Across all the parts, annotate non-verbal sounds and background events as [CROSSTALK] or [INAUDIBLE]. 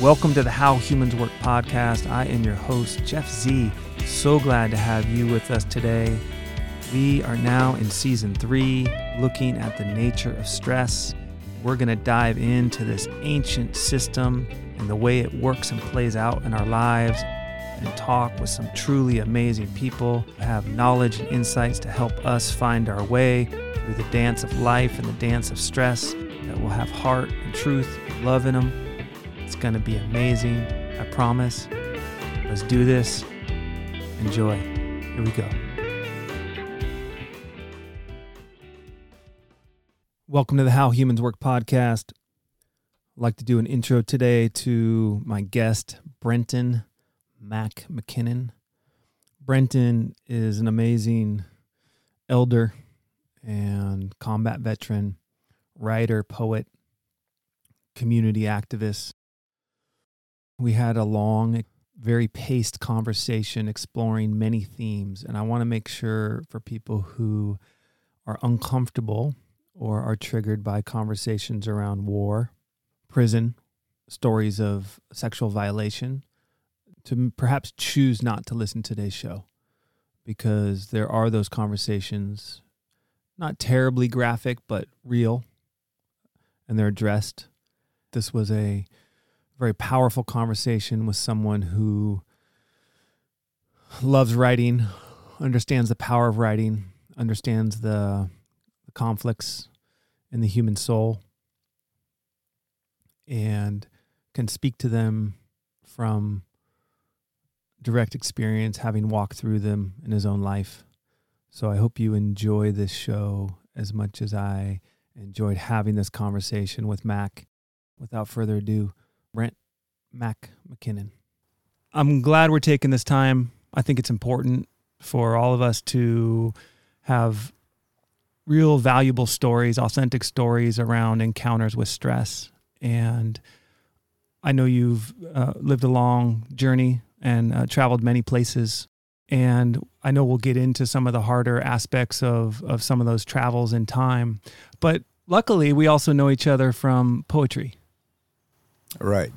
Welcome to the How Humans Work podcast. I am your host, Jeff Z. So glad to have you with us today. We are now in season three, looking at the nature of stress. We're going to dive into this ancient system and the way it works and plays out in our lives and talk with some truly amazing people who have knowledge and insights to help us find our way through the dance of life and the dance of stress that will have heart and truth and love in them. It's going to be amazing, I promise. Let's do this. Enjoy. Here we go. Welcome to the How Humans Work podcast. I'd like to do an intro today to my guest, Brenton Mac McKinnon. Brenton is an amazing elder and combat veteran, writer, poet, community activist. We had a long, very paced conversation exploring many themes, and I want to make sure for people who are uncomfortable or are triggered by conversations around war, prison, stories of sexual violation, to perhaps choose not to listen to today's show because there are those conversations, not terribly graphic, but real, and they're addressed. This was a very powerful conversation with someone who loves writing, understands the power of writing, understands the, the conflicts in the human soul, and can speak to them from direct experience, having walked through them in his own life. So I hope you enjoy this show as much as I enjoyed having this conversation with Mac. Without further ado, Brent Mac McKinnon. I'm glad we're taking this time. I think it's important for all of us to have real valuable stories, authentic stories around encounters with stress. And I know you've uh, lived a long journey and uh, traveled many places. And I know we'll get into some of the harder aspects of, of some of those travels in time. But luckily, we also know each other from poetry. Right.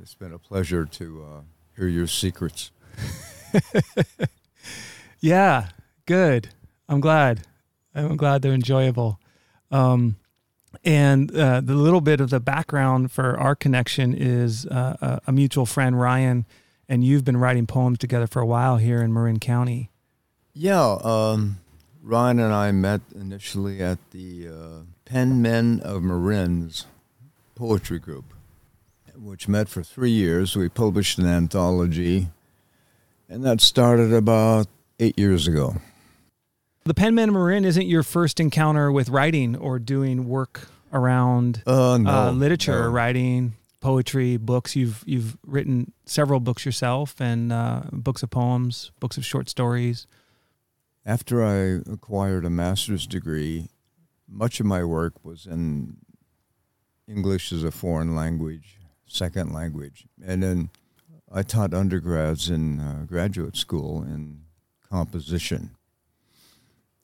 It's been a pleasure to uh, hear your secrets. [LAUGHS] yeah, good. I'm glad. I'm glad they're enjoyable. Um, and uh, the little bit of the background for our connection is uh, a, a, mutual friend, Ryan, and you've been writing poems together for a while here in Marin County. Yeah, um, Ryan and I met initially at the uh, Pen Men of Marin's poetry group, which met for three years. We published an anthology, and that started about eight years ago. The Penman Marin isn't your first encounter with writing or doing work around uh, no, uh, literature, no. writing, poetry, books. You've you've written several books yourself, and uh, books of poems, books of short stories. After I acquired a master's degree, much of my work was in English as a foreign language, second language, and then I taught undergrads in uh, graduate school in composition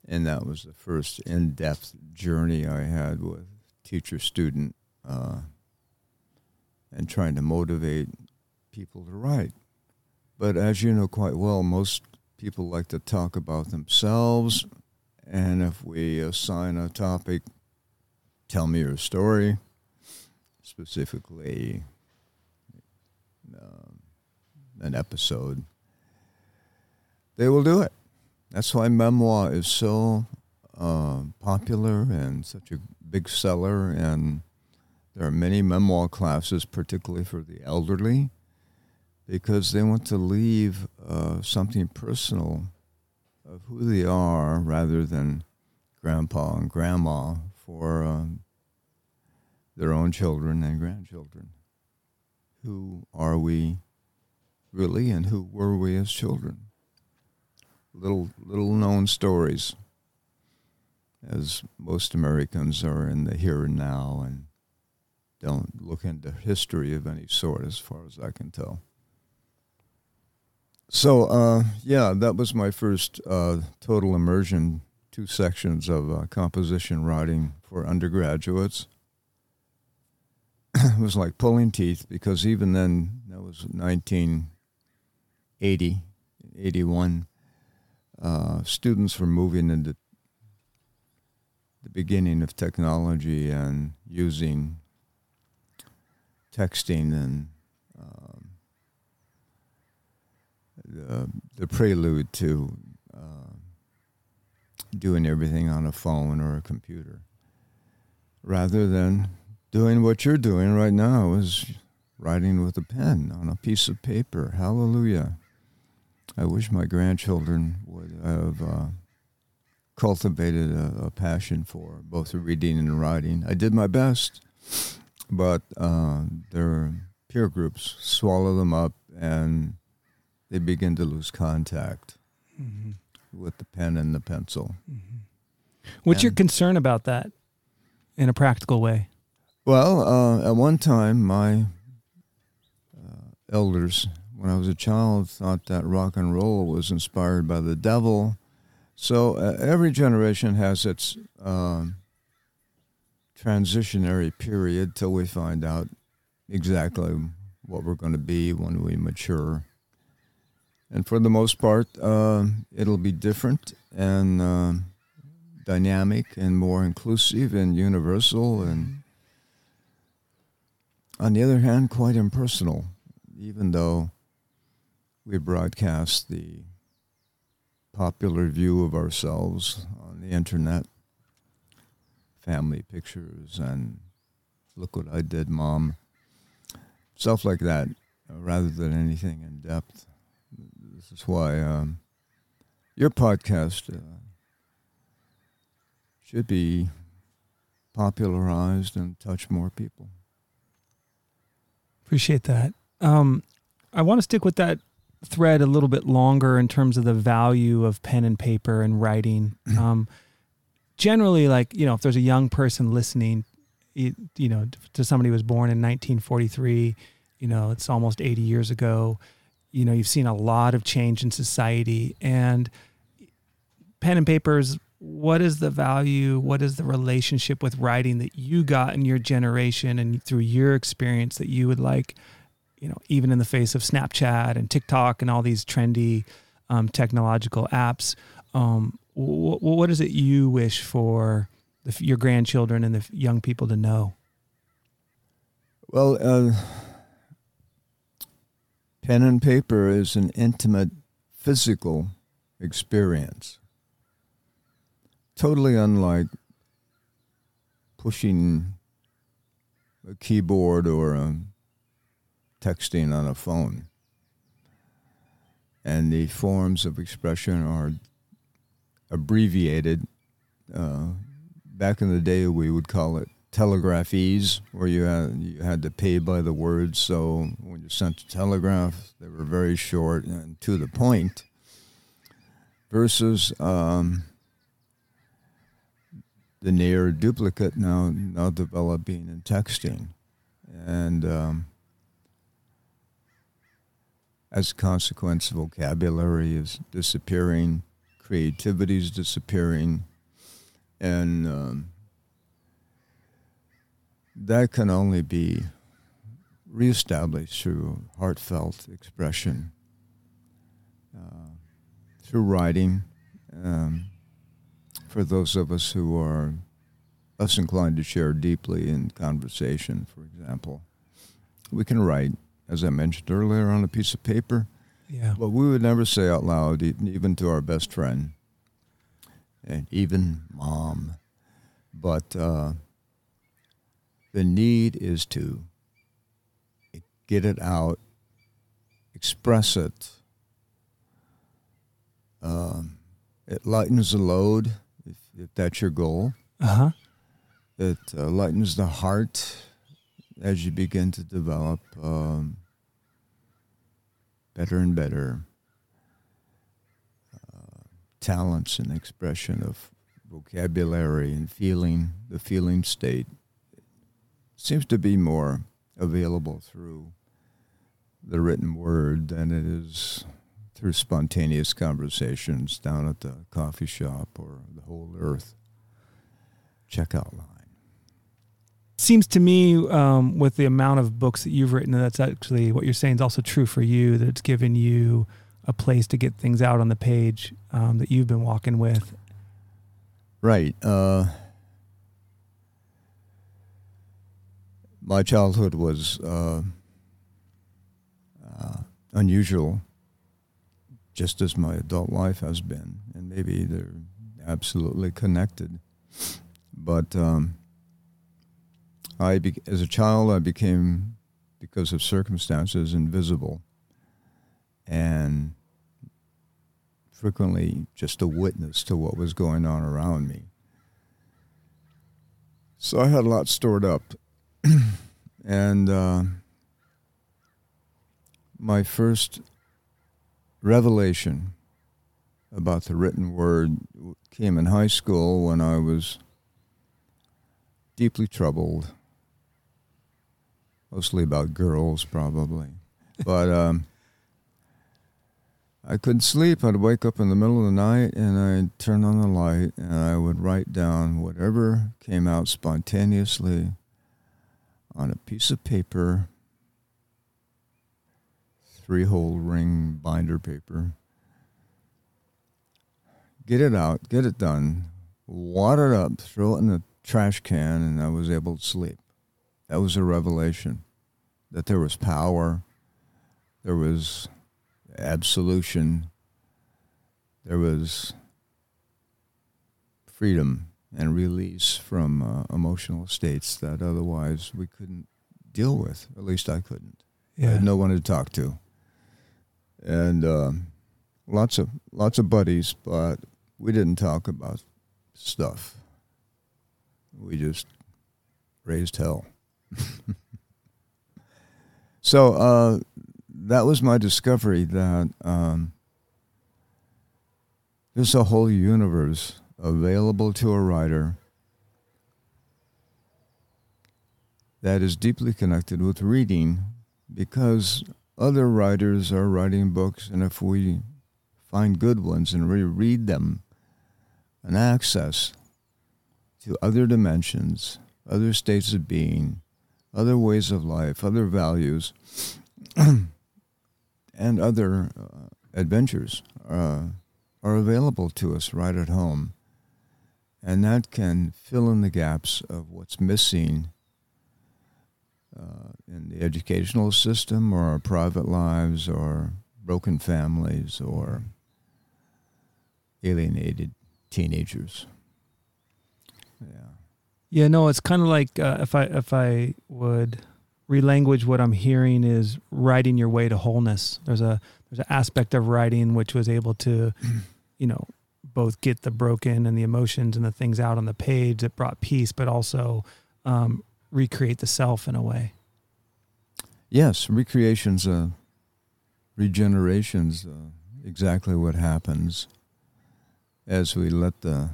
and that was the first in-depth journey I had with teacher-student uh, and trying to motivate people to write. But as you know quite well, most people like to talk about themselves, and if we assign a topic, tell me your story, specifically uh, an episode, they will do it. That's why memoir is so uh, popular and such a big seller. And there are many memoir classes, particularly for the elderly, because they want to leave uh, something personal of who they are rather than grandpa and grandma for um, their own children and grandchildren. Who are we really, and who were we as children? little little known stories, as most Americans are in the here and now and don't look into history of any sort, as far as I can tell. So uh, yeah, that was my first uh, total immersion. Two sections of uh, composition writing for undergraduates. It [COUGHS] was like pulling teeth because even then, that was 1980, 81, uh, students were moving into the beginning of technology and using texting and um, the, the prelude to uh, doing everything on a phone or a computer rather than doing what you're doing right now is writing with a pen on a piece of paper. Hallelujah. I wish my grandchildren would have uh, cultivated a, a, passion for both reading and writing. I did my best, but uh, their peer groups swallow them up and they begin to lose contact mm-hmm. with the pen and the pencil. Mm-hmm. What's and, your concern about that in a practical way? Well, uh, at one time, my uh, elders, when I was a child, thought that rock and roll was inspired by the devil. So uh, every generation has its um, transitionary period till we find out exactly what we're going to be when we mature. And for the most part, uh, it'll be different and uh, dynamic and more inclusive and universal and on the other hand, quite impersonal, even though we broadcast the popular view of ourselves on the internet, family pictures, and look what I did, mom, stuff like that, rather than anything in depth. This is why um, your podcast uh, should be popularized and touch more people. Appreciate that. Um, I want to stick with that thread a little bit longer in terms of the value of pen and paper and writing. Um, generally, like you know, if there's a young person listening, you, you know, to somebody who was born in 1943, you know, it's almost 80 years ago. You know, you've seen a lot of change in society, and pen and paper is what is the value what is the relationship with writing that you got in your generation and through your experience that you would like you know even in the face of snapchat and tiktok and all these trendy um, technological apps um, wh- what is it you wish for the, your grandchildren and the young people to know? Well uh, pen and paper is an intimate physical experience totally unlike pushing a keyboard or a texting on a phone. And the forms of expression are abbreviated. Uh, back in the day, we would call it telegraphese, where you had you had to pay by the words. So when you sent a telegraph, they were very short and to the point. Versus um, the near duplicate now now developing in texting, and um, as a consequence, vocabulary is disappearing, creativity is disappearing, and um, that can only be reestablished through heartfelt expression, uh, through writing. Um, for those of us who are less inclined to share deeply in conversation, for example. We can write, as I mentioned earlier, on a piece of paper. Yeah. But we would never say out loud, even to our best friend, and even mom. But uh, the need is to get it out, express it. Um, it lightens the load if that's your goal. Uh-huh. It uh, lightens the heart as you begin to develop um, better and better uh, talents and expression of vocabulary and feeling, the feeling state seems to be more available through the written word than it is through spontaneous conversations down at the coffee shop or the whole earth checkout line. seems to me um, with the amount of books that you've written that's actually what you're saying is also true for you that it's given you a place to get things out on the page um, that you've been walking with right uh, my childhood was uh, uh, unusual just as my adult life has been and maybe they're absolutely connected but um, I, be, as a child, I became, because of circumstances, invisible, and frequently just a witness to what was going on around me. So I had a lot stored up, [CLEARS THROAT] and uh, my first revelation about the written word came in high school when I was deeply troubled mostly about girls, probably. But um, I couldn't sleep. I'd wake up in the middle of the night and I'd turn on the light and I would write down whatever came out spontaneously on a piece of paper, three hole ring binder paper. Get it out, get it done, wad it up, throw it in the trash can, and I was able to sleep. That was a revelation that there was power, there was absolution, there was freedom and release from uh, emotional states that otherwise we couldn't deal with. At least I couldn't. Yeah. I had no one to talk to, and uh, lots of lots of buddies, but we didn't talk about stuff. We just raised hell. [LAUGHS] so uh, that was my discovery that um, there's a whole universe available to a writer that is deeply connected with reading because other writers are writing books, and if we find good ones and reread them, an access to other dimensions, other states of being, other ways of life, other values, [CLEARS THROAT] and other uh, adventures uh, are available to us right at home. And that can fill in the gaps of what's missing uh, in the educational system or our private lives or broken families or alienated teenagers. Yeah. Yeah, no, it's kind of like uh, if I if I would relanguage what I'm hearing is writing your way to wholeness. There's a there's an aspect of writing which was able to, [CLEARS THROAT] you know, both get the broken and the emotions and the things out on the page that brought peace, but also um, recreate the self in a way. Yes, recreation's a regeneration's uh, exactly what happens as we let the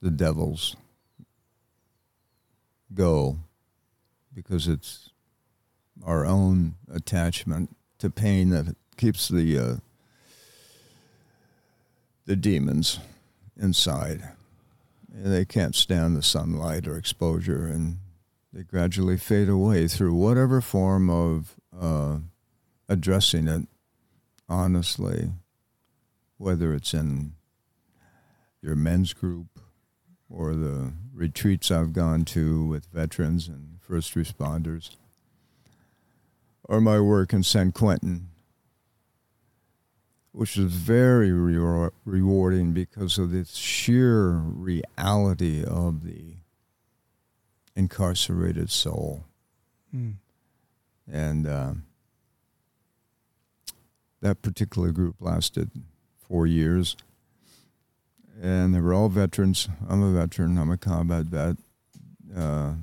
the devils go because it's our own attachment to pain that keeps the uh, the demons inside. And they can't stand the sunlight or exposure, and they gradually fade away through whatever form of uh, addressing it honestly, whether it's in your men's group or the retreats I've gone to with veterans and first responders, or my work in San Quentin, which is very re- rewarding because of the sheer reality of the incarcerated soul. Mm. And uh, that particular group lasted four years and they were all veterans. I'm a veteran. I'm a combat vet. Uh,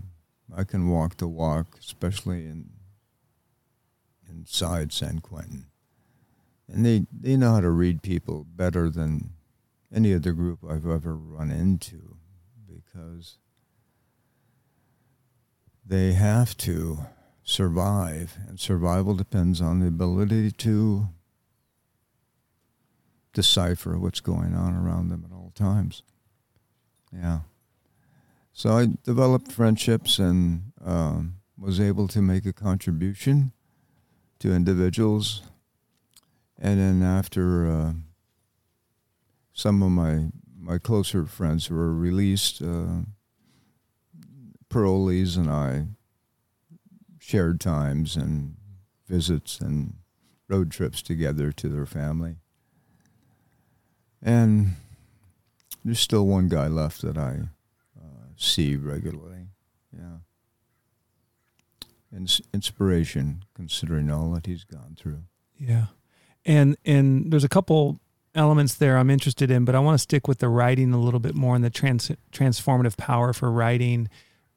I can walk the walk, especially in inside San Quentin. And they, they know how to read people better than any other group I've ever run into because they have to survive, and survival depends on the ability to decipher what's going on around them at all times. Yeah. So I developed friendships and um, was able to make a contribution to individuals. And then after uh, some of my my closer friends were released, uh, parolees and I shared times and visits and road trips together to their family. And there's still one guy left that I uh, see regularly. Yeah. Ins- inspiration, considering all that he's gone through. Yeah. And and there's a couple elements there I'm interested in, but I want to stick with the writing a little bit more and the trans- transformative power for writing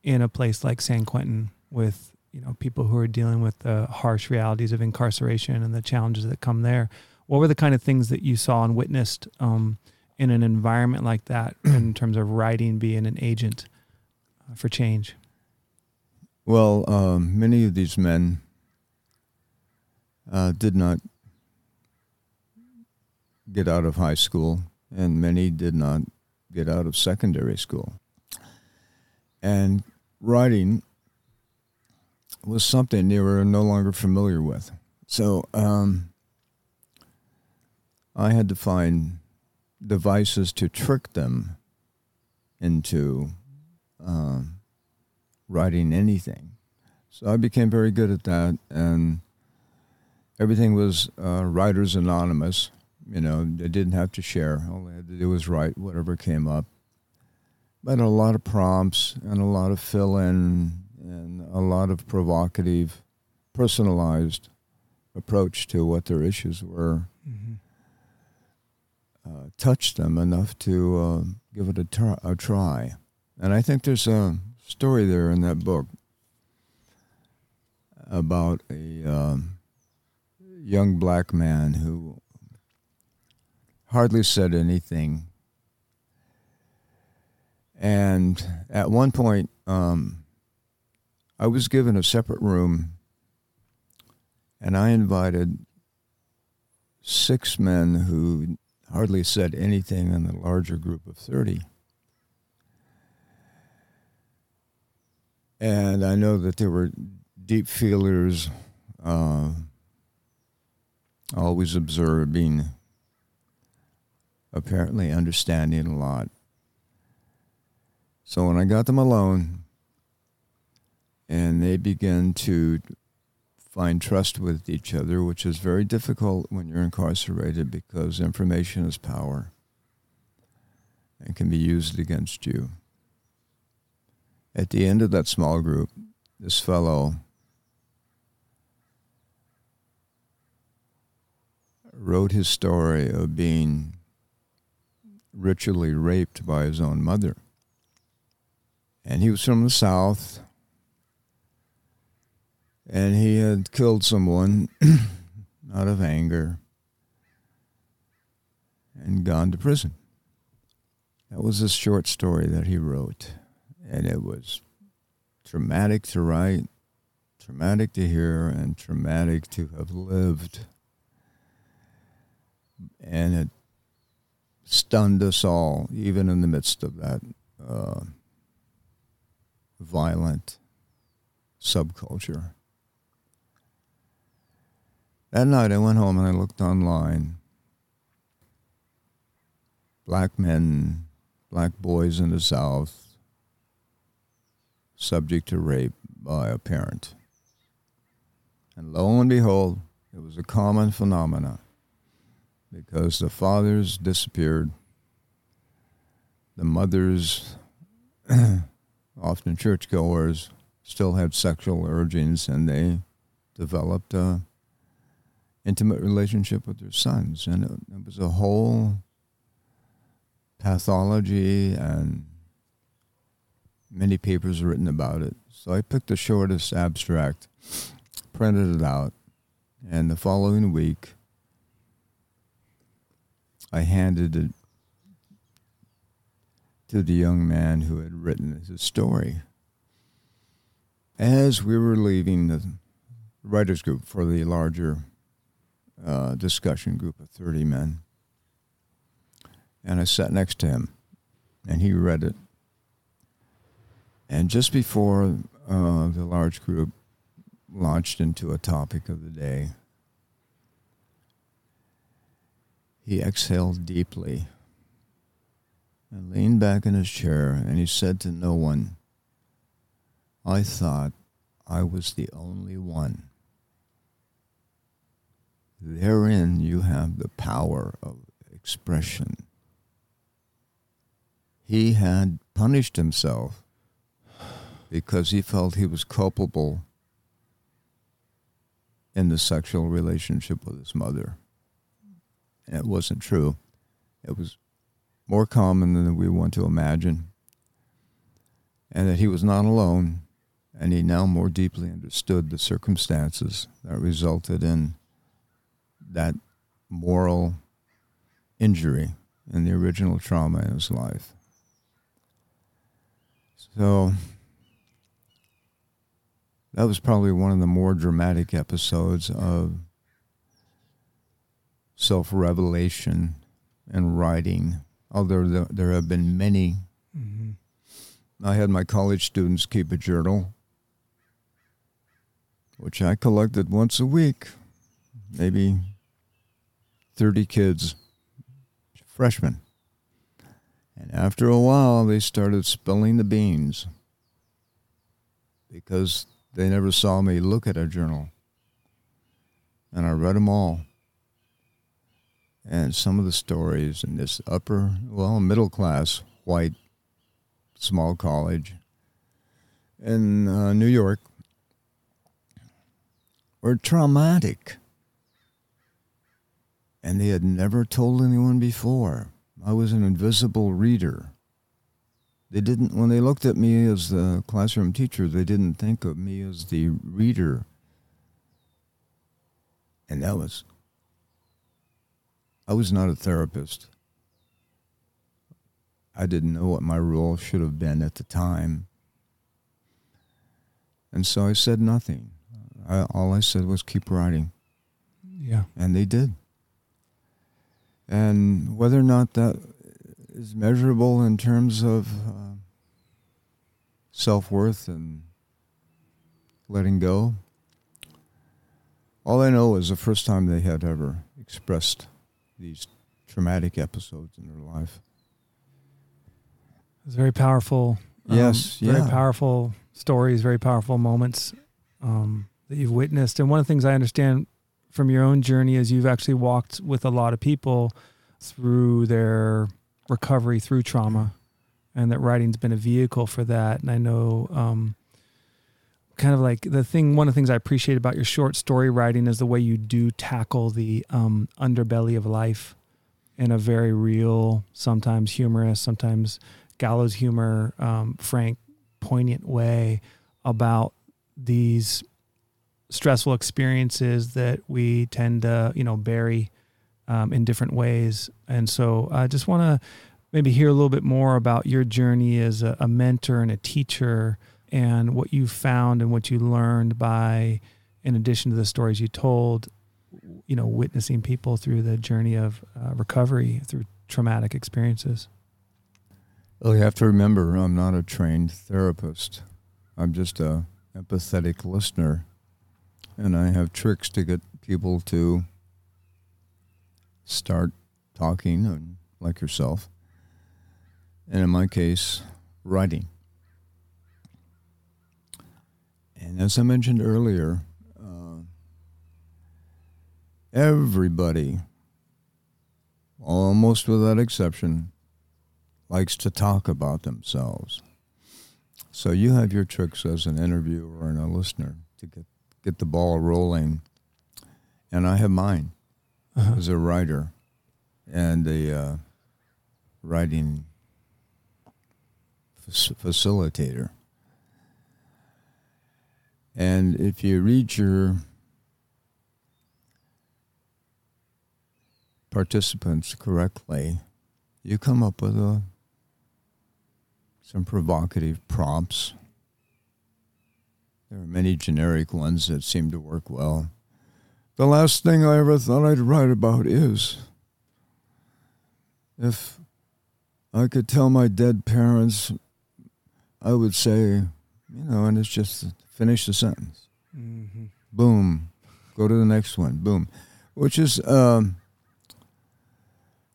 in a place like San Quentin with you know people who are dealing with the harsh realities of incarceration and the challenges that come there. What were the kind of things that you saw and witnessed um, in an environment like that [CLEARS THROAT] in terms of writing being an agent uh, for change? Well, um, many of these men uh, did not get out of high school, and many did not get out of secondary school. And writing was something they were no longer familiar with. So um, I had to find devices to trick them into um, writing anything. So I became very good at that, and everything was uh, Writers Anonymous. You know, they didn't have to share. All they had to do was write whatever came up. But a lot of prompts and a lot of fill in and a lot of provocative, personalized approach to what their issues were. Mm-hmm. Uh, touched them enough to uh, give it a, tr- a try. And I think there's a story there in that book about a um, young black man who hardly said anything. And at one point, um, I was given a separate room, and I invited six men who hardly said anything in the larger group of 30. And I know that there were deep feelers, uh, always observing, apparently understanding a lot. So when I got them alone and they began to find trust with each other, which is very difficult when you're incarcerated because information is power and can be used against you. At the end of that small group, this fellow wrote his story of being ritually raped by his own mother. And he was from the South, and he had killed someone [CLEARS THROAT] out of anger and gone to prison. That was a short story that he wrote, and it was traumatic to write, traumatic to hear, and traumatic to have lived. And it stunned us all, even in the midst of that uh, violent subculture. That night I went home and I looked online. Black men, black boys in the South, subject to rape by a parent. And lo and behold, it was a common phenomenon because the fathers disappeared, the mothers, often churchgoers, still had sexual urgings and they developed a intimate relationship with their sons. And it, it was a whole pathology and many papers written about it. So I picked the shortest abstract, printed it out, and the following week I handed it to the young man who had written his story. As we were leaving the writers group for the larger uh, discussion group of 30 men. And I sat next to him, and he read it. And just before uh, the large group launched into a topic of the day, he exhaled deeply and leaned back in his chair and he said to no one, I thought I was the only one. Therein you have the power of expression. He had punished himself because he felt he was culpable in the sexual relationship with his mother. And it wasn't true. It was more common than we want to imagine. And that he was not alone, and he now more deeply understood the circumstances that resulted in that moral injury and the original trauma in his life. So that was probably one of the more dramatic episodes of self revelation and writing, although there have been many. Mm-hmm. I had my college students keep a journal, which I collected once a week, maybe 30 kids, freshmen. And after a while, they started spilling the beans because they never saw me look at a journal. And I read them all. And some of the stories in this upper, well, middle class, white, small college in uh, New York were traumatic. And they had never told anyone before. I was an invisible reader. They didn't, when they looked at me as the classroom teacher, they didn't think of me as the reader. And that was, I was not a therapist. I didn't know what my role should have been at the time. And so I said nothing. I, all I said was keep writing. Yeah. And they did. And whether or not that is measurable in terms of uh, self worth and letting go, all I know is the first time they had ever expressed these traumatic episodes in their life. It's very powerful. Um, yes, yeah. Very powerful stories, very powerful moments um, that you've witnessed. And one of the things I understand from your own journey is you've actually walked with a lot of people through their recovery through trauma and that writing's been a vehicle for that and i know um, kind of like the thing one of the things i appreciate about your short story writing is the way you do tackle the um, underbelly of life in a very real sometimes humorous sometimes gallows humor um, frank poignant way about these stressful experiences that we tend to, you know, bury um, in different ways. And so I just want to maybe hear a little bit more about your journey as a, a mentor and a teacher and what you found and what you learned by, in addition to the stories you told, you know, witnessing people through the journey of uh, recovery through traumatic experiences. Well, you have to remember, I'm not a trained therapist. I'm just a empathetic listener and I have tricks to get people to start talking, and like yourself, and in my case, writing. And as I mentioned earlier, uh, everybody, almost without exception, likes to talk about themselves. So you have your tricks as an interviewer and a listener to get get the ball rolling. And I have mine uh-huh. as a writer and a uh, writing facilitator. And if you read your participants correctly, you come up with a, some provocative prompts there are many generic ones that seem to work well. The last thing I ever thought I'd write about is if I could tell my dead parents I would say, you know, and it's just finish the sentence. Mm-hmm. Boom. Go to the next one. Boom. Which is um,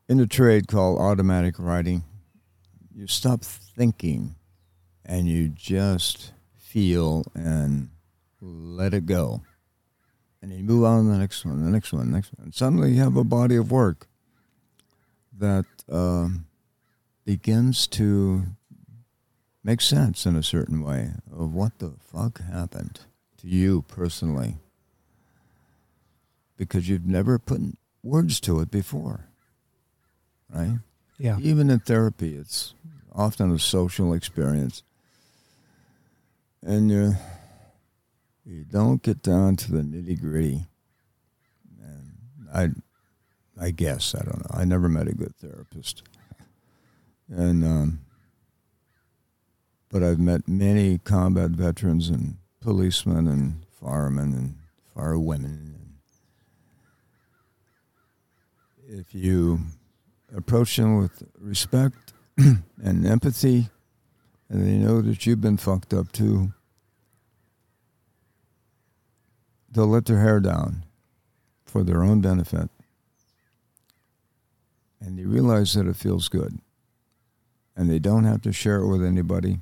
in the trade called automatic writing. You stop thinking and you just feel and let it go. And you move on to the next one, the next one, the next one. And suddenly you have a body of work that um, begins to make sense in a certain way of what the fuck happened to you personally. Because you've never put words to it before right? Yeah. even in therapy it's often a social experience. And you you don't get down to the nitty gritty and i i guess i don't know. I never met a good therapist. And um but I've met many combat veterans and policemen and firemen and firewomen. If you approach them with respect [CLEARS THROAT] and empathy, and they know that you've been fucked up too, they'll let their hair down for their own benefit. And they realize that it feels good. And they don't have to share it with anybody.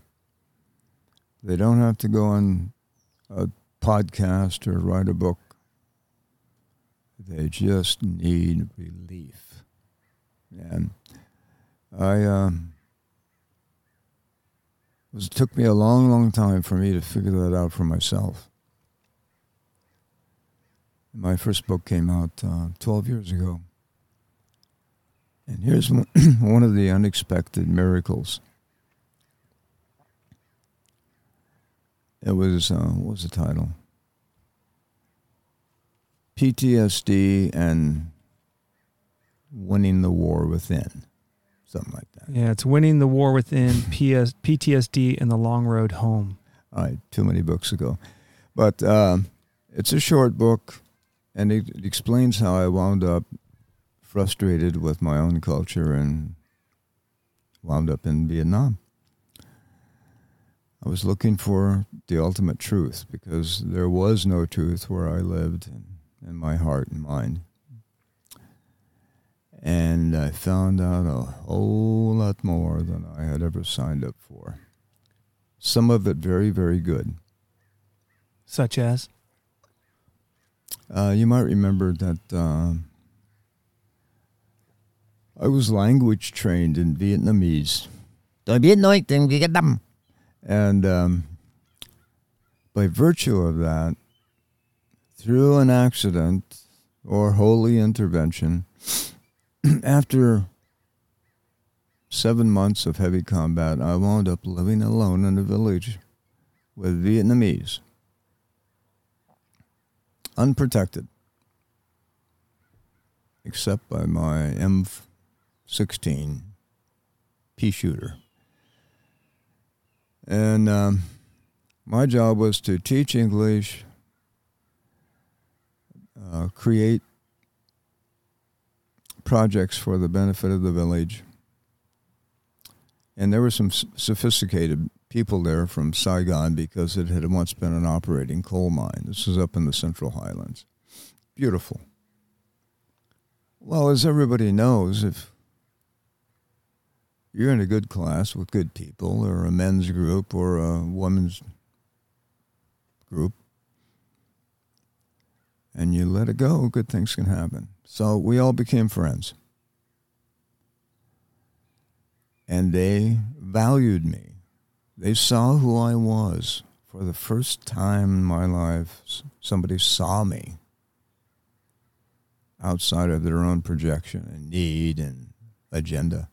They don't have to go on a podcast or write a book. They just need relief. And I, um, it, took me a long, long time for me to figure that out for myself. My first book came out uh, 12 years ago. And here's one [CLEARS THROAT] of the unexpected miracles. It was, uh, what was the title? PTSD and winning the war within. Something like that. Yeah, it's winning the war within [LAUGHS] PS, PTSD and the long road home. All right, too many books ago. But um, it's a short book, and it, it explains how I wound up frustrated with my own culture and wound up in Vietnam. I was looking for the ultimate truth because there was no truth where I lived in, in my heart and mind. And I found out a whole lot more than I had ever signed up for. Some of it very, very good. Such as? Uh, you might remember that um I was language trained in Vietnamese. Tôi biết nói tiếng Việt Nam. And um, by virtue of that, through an accident or holy intervention, [CLEARS THROAT] after seven months of heavy combat, I wound up living alone in a village with Vietnamese, unprotected, except by my M16 pea shooter. And um, my job was to teach English, uh, create projects for the benefit of the village. And there were some sophisticated people there from Saigon because it had once been an operating coal mine. This is up in the Central Highlands. Beautiful. Well, as everybody knows, if you're in a good class with good people, or a men's group, or a women's group, and you let it go, good things can happen. So we all became friends. And they valued me. They saw who I was. For the first time in my life, somebody saw me outside of their own projection and need and agenda.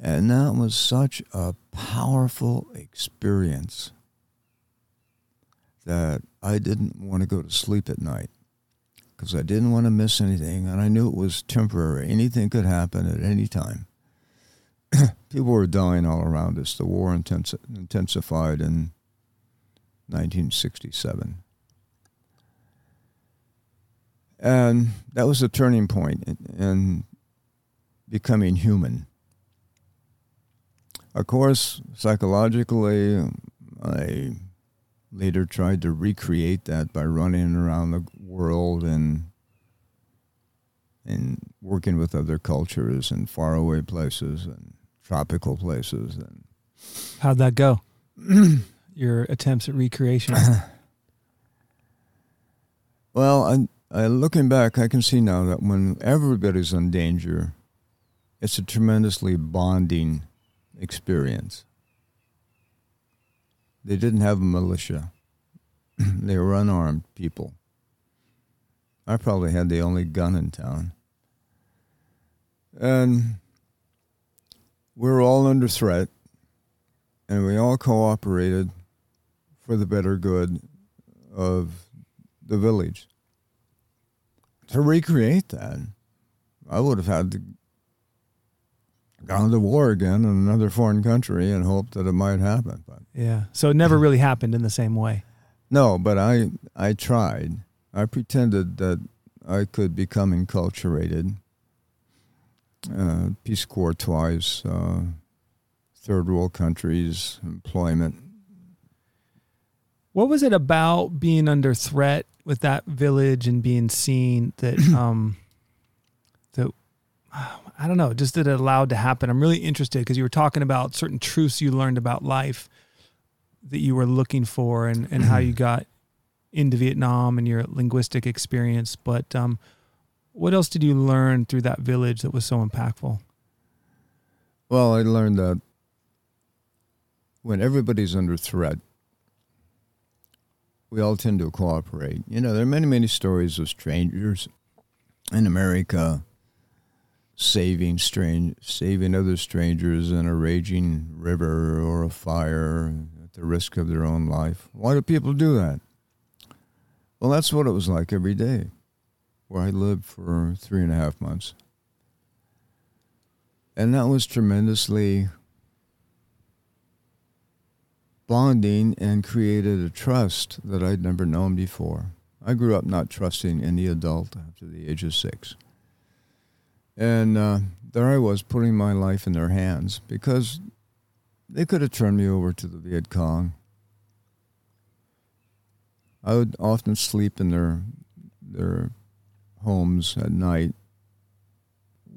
And that was such a powerful experience that I didn't want to go to sleep at night because I didn't want to miss anything. And I knew it was temporary. Anything could happen at any time. [CLEARS THROAT] People were dying all around us. The war intensi- intensified in 1967. And that was a turning point in, in becoming human Of course, psychologically, I later tried to recreate that by running around the world and and working with other cultures and faraway places and tropical places and How'd that go? [CLEARS THROAT] Your attempts at recreation. [LAUGHS] well I, I looking back i can see now that when everybody's in danger it's a tremendously bonding experience they didn't have a militia. [CLEARS THROAT] They were unarmed people. I probably had the only gun in town. And we were all under threat and we all cooperated for the better good of the village. To recreate that, I would have had to gone to war again in another foreign country and hoped that it might happen. But yeah. So it never really happened in the same way. [LAUGHS] no, but I I tried. I pretended that I could become enculturated. Uh, Peace Corps twice, uh, third world countries, employment. What was it about being under threat with that village and being seen that [CLEARS THROAT] um that I don't know, just that it allowed to happen? I'm really interested because you were talking about certain truths you learned about life that you were looking for and, and how you got into Vietnam and your linguistic experience. But um, what else did you learn through that village that was so impactful? Well, I learned that when everybody's under threat, we all tend to cooperate. You know, there are many, many stories of strangers in America saving strange, saving other strangers in a raging river or a fire at the risk of their own life. Why do people do that? Well, that's what it was like every day, where I lived for three and a half months, and that was tremendously bonding and created a trust that I'd never known before. I grew up not trusting any adult after the age of six. And uh, there I was putting my life in their hands because they could have turned me over to the Viet Cong. I would often sleep in their their homes at night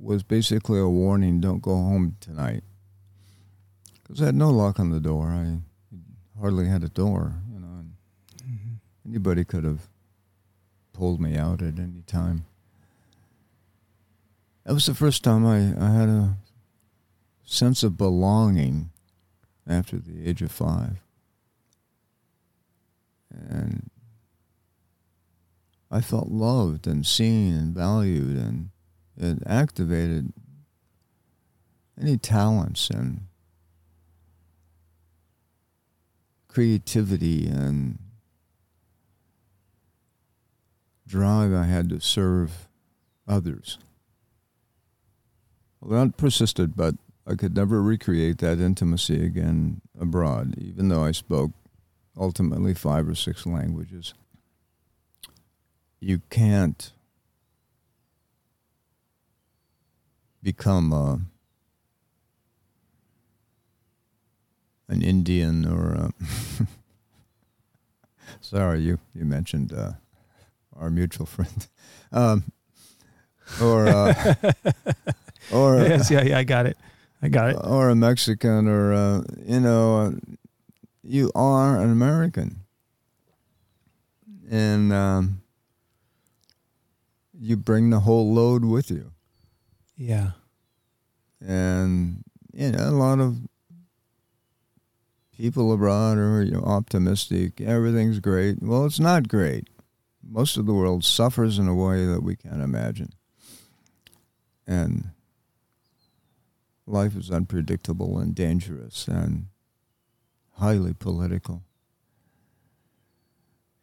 was basically a warning don't go home tonight because I had no lock on the door. I hardly had a door, you know, and anybody could have pulled me out at any time. That was the first time I, I had a sense of belonging after the age of five. And I felt loved and seen and valued, and it activated any talents and creativity and drive I had to serve others. Well, that persisted, but I could never recreate that intimacy again abroad, even though I spoke ultimately five or six languages. You can't become a, an Indian or a [LAUGHS] sorry, you you mentioned uh, our mutual friend, um, or uh, [LAUGHS] or [LAUGHS] yes, yeah, yeah, I got it. I got it. or a Mexican or uh, you know uh, you are an American and um, you bring the whole load with you Yeah. and you know a lot of people abroad are you know, optimistic everything's great well it's not great most of the world suffers in a way that we can't imagine and life is unpredictable and dangerous and highly political.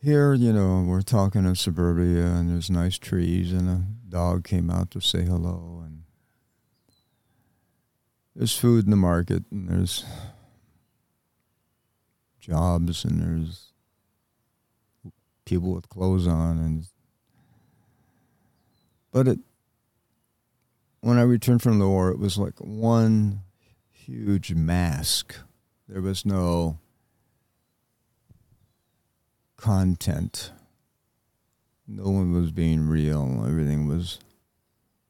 Here you know we're talking in suburbia and there's nice trees and a dog came out to say hello and there's food in the market and there's jobs and there's people with clothes on and but it when I returned from the war it was like one huge mask. There was no content. No one was being real. Everything was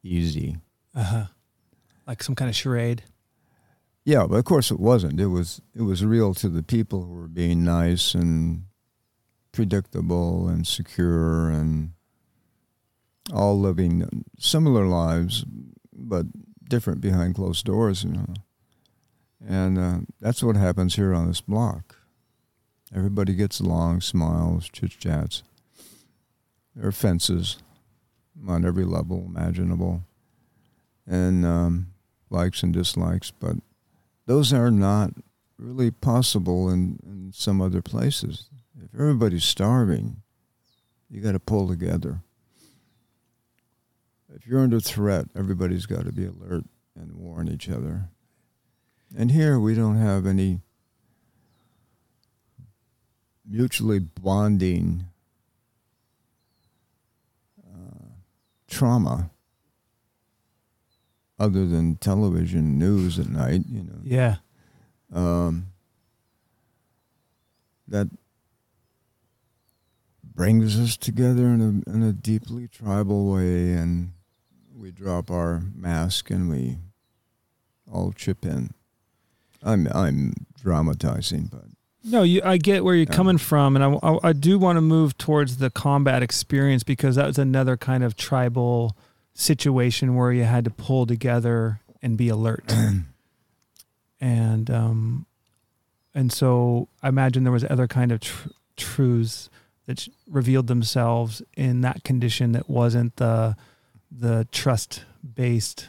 easy. Uh huh. Like some kind of charade. Yeah, but of course it wasn't. It was it was real to the people who were being nice and predictable and secure and all living similar lives, but different behind closed doors, you know. And uh, that's what happens here on this block. Everybody gets along, smiles, chit chats. There are fences on every level imaginable, and um, likes and dislikes, but those are not really possible in, in some other places. If everybody's starving, you got to pull together. If you're under threat, everybody's got to be alert and warn each other. And here we don't have any mutually bonding uh, trauma other than television news at night, you know. Yeah. Um, that brings us together in a in a deeply tribal way, and we drop our mask and we all chip in. I'm I'm dramatizing, but No, you, I get where you're Yeah. coming from, and I, I, I do want to move towards the combat experience because that was another kind of tribal situation where you had to pull together and be alert, [CLEARS THROAT] and um, and so I imagine there was other kind of tr- truths that revealed themselves in that condition that wasn't the the trust based.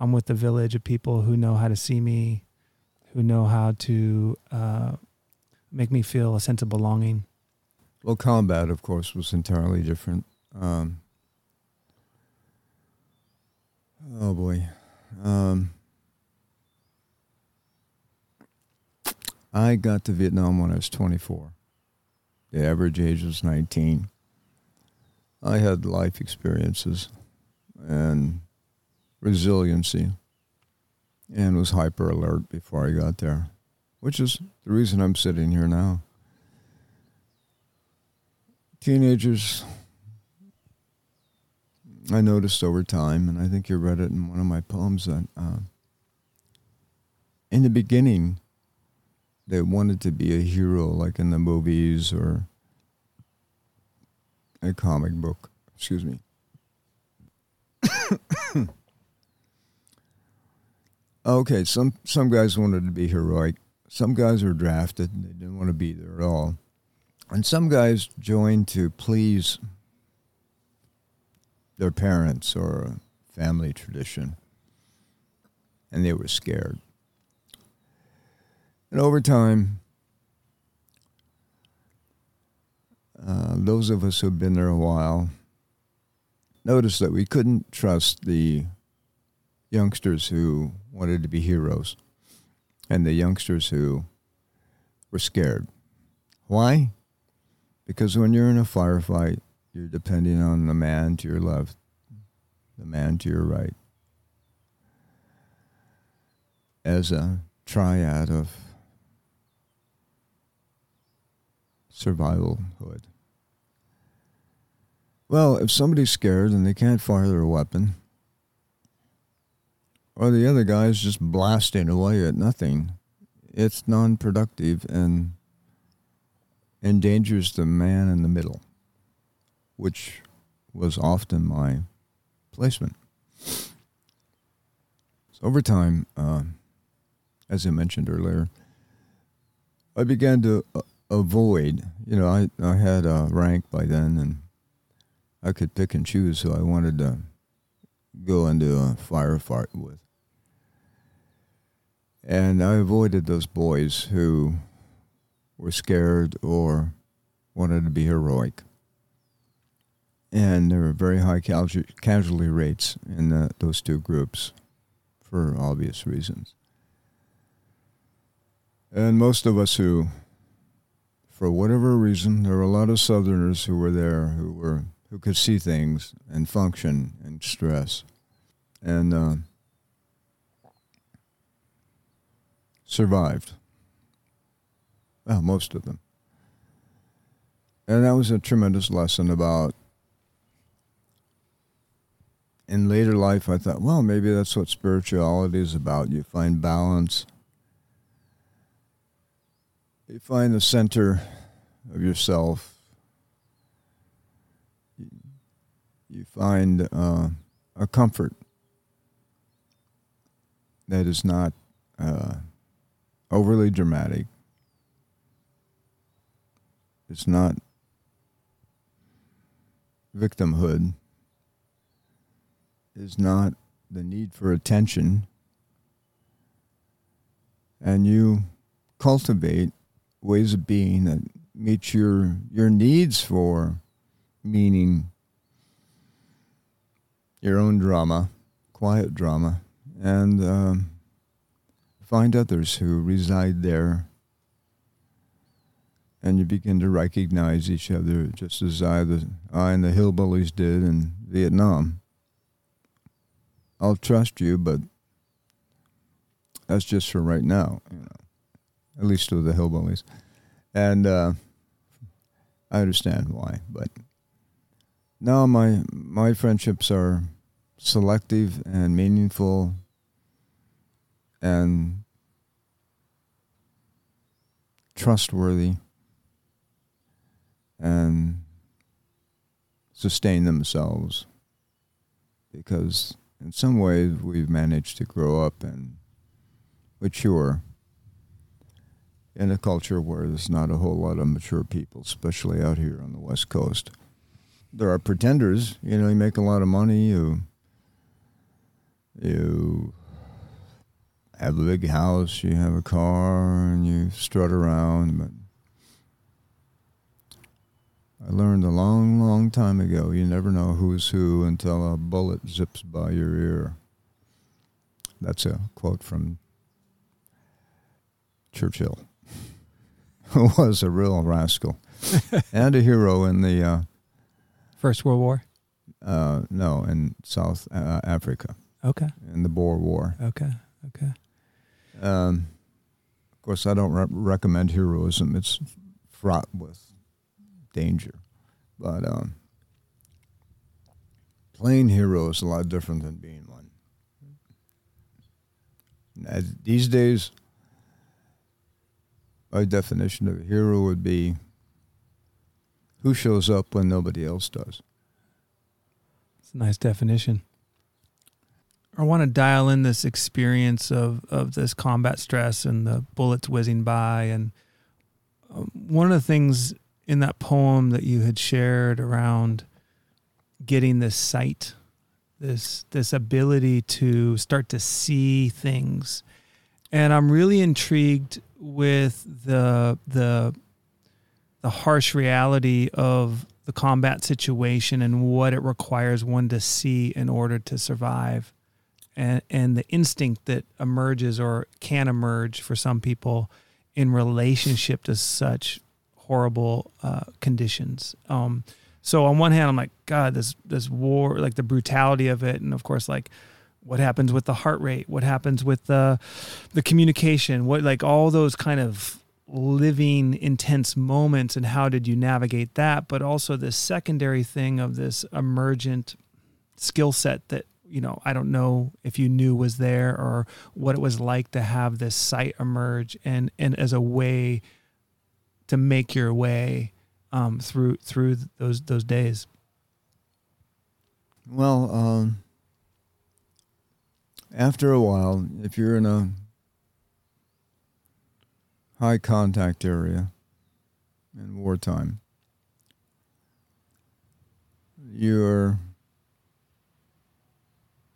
I'm with the village of people who know how to see me, who know how to. Uh, make me feel a sense of belonging. well, combat, of course, was entirely different. Um, oh boy, um, I got to Vietnam when I was 24. The average age was 19. I had life experiences and resiliency and was hyper alert before I got there, which is the reason I'm sitting here now. Teenagers, I noticed over time, and I think you read it in one of my poems, that uh, in the beginning, they wanted to be a hero, like in the movies or a comic book. Excuse me. [COUGHS] okay, some some guys wanted to be heroic. Some guys were drafted; and they didn't want to be there at all. And some guys joined to please their parents or family tradition, and they were scared. And over time, uh, those of us who've been there a while noticed that we couldn't trust the youngsters who wanted to be heroes and the youngsters who were scared. Why? Because when you're in a firefight, you're depending on the man to your left, the man to your right, as a triad of survivalhood. Well, if somebody's scared and they can't fire their weapon, or the other guy's just blasting away at nothing, it's non productive and endangers the man in the middle, which was often my placement. So over time, uh, as I mentioned earlier, I began to uh, avoid. You know, I I had a rank by then, and I could pick and choose who I wanted to go into a firefight with. And I avoided those boys who were scared or wanted to be heroic. And there were very high casualty, rates in the, those two groups for obvious reasons. And most of us who, for whatever reason, there were a lot of Southerners who were there who were who could see things and function in stress, and uh, survived. Well, most of them. And that was a tremendous lesson about. In later life, I thought, well, maybe that's what spirituality is about. You find balance, you find the center of yourself, you find uh, a comfort that is not uh, overly dramatic. It's not victimhood. Is not the need for attention. And you cultivate ways of being that meet your your needs for meaning, your own drama, quiet drama, and um, find others who reside there. And you begin to recognize each other just as I, the, I and the hillbillies did in Vietnam. I'll trust you, but that's just for right now, you know, at least with the hillbillies. And uh, I understand why, but now my my friendships are selective and meaningful and trustworthy and sustain themselves because in some ways we've managed to grow up and mature in a culture where there's not a whole lot of mature people, especially out here on the West Coast. There are pretenders, you know, you make a lot of money, you you have a big house, you have a car, and you strut around. But I learned a long, long time ago you never know who's who until a bullet zips by your ear. That's a quote from Churchill, [LAUGHS] who was a real rascal [LAUGHS] and a hero in the, uh, First World War. uh, no, in South uh, Africa, Okay. in the Boer War. Okay. Okay. Um, of course, I don't re- recommend heroism. It's fraught with danger. But um, playing hero is a lot different than being one. As- these days, my definition of a hero would be who shows up when nobody else does. It's a nice definition. I want to dial in this experience of, of this combat stress and the bullets whizzing by. And um, one of the things in that poem that you had shared around getting this sight, this this ability to start to see things, and I'm really intrigued with the the the harsh reality of the combat situation and what it requires one to see in order to survive. And and the instinct that emerges or can emerge for some people in relationship to such horrible uh, conditions. Um, so on one hand, I'm like, God, this this war, like the brutality of it, and of course, like what happens with the heart rate, what happens with the the communication, what like all those kind of living intense moments, and how did you navigate that? But also this secondary thing of this emergent skill set that you know I don't know if you knew was there or what it was like to have this sight emerge and and as a way to make your way um, through through those those days. Well, um, after a while, if you're in a high contact area in wartime, your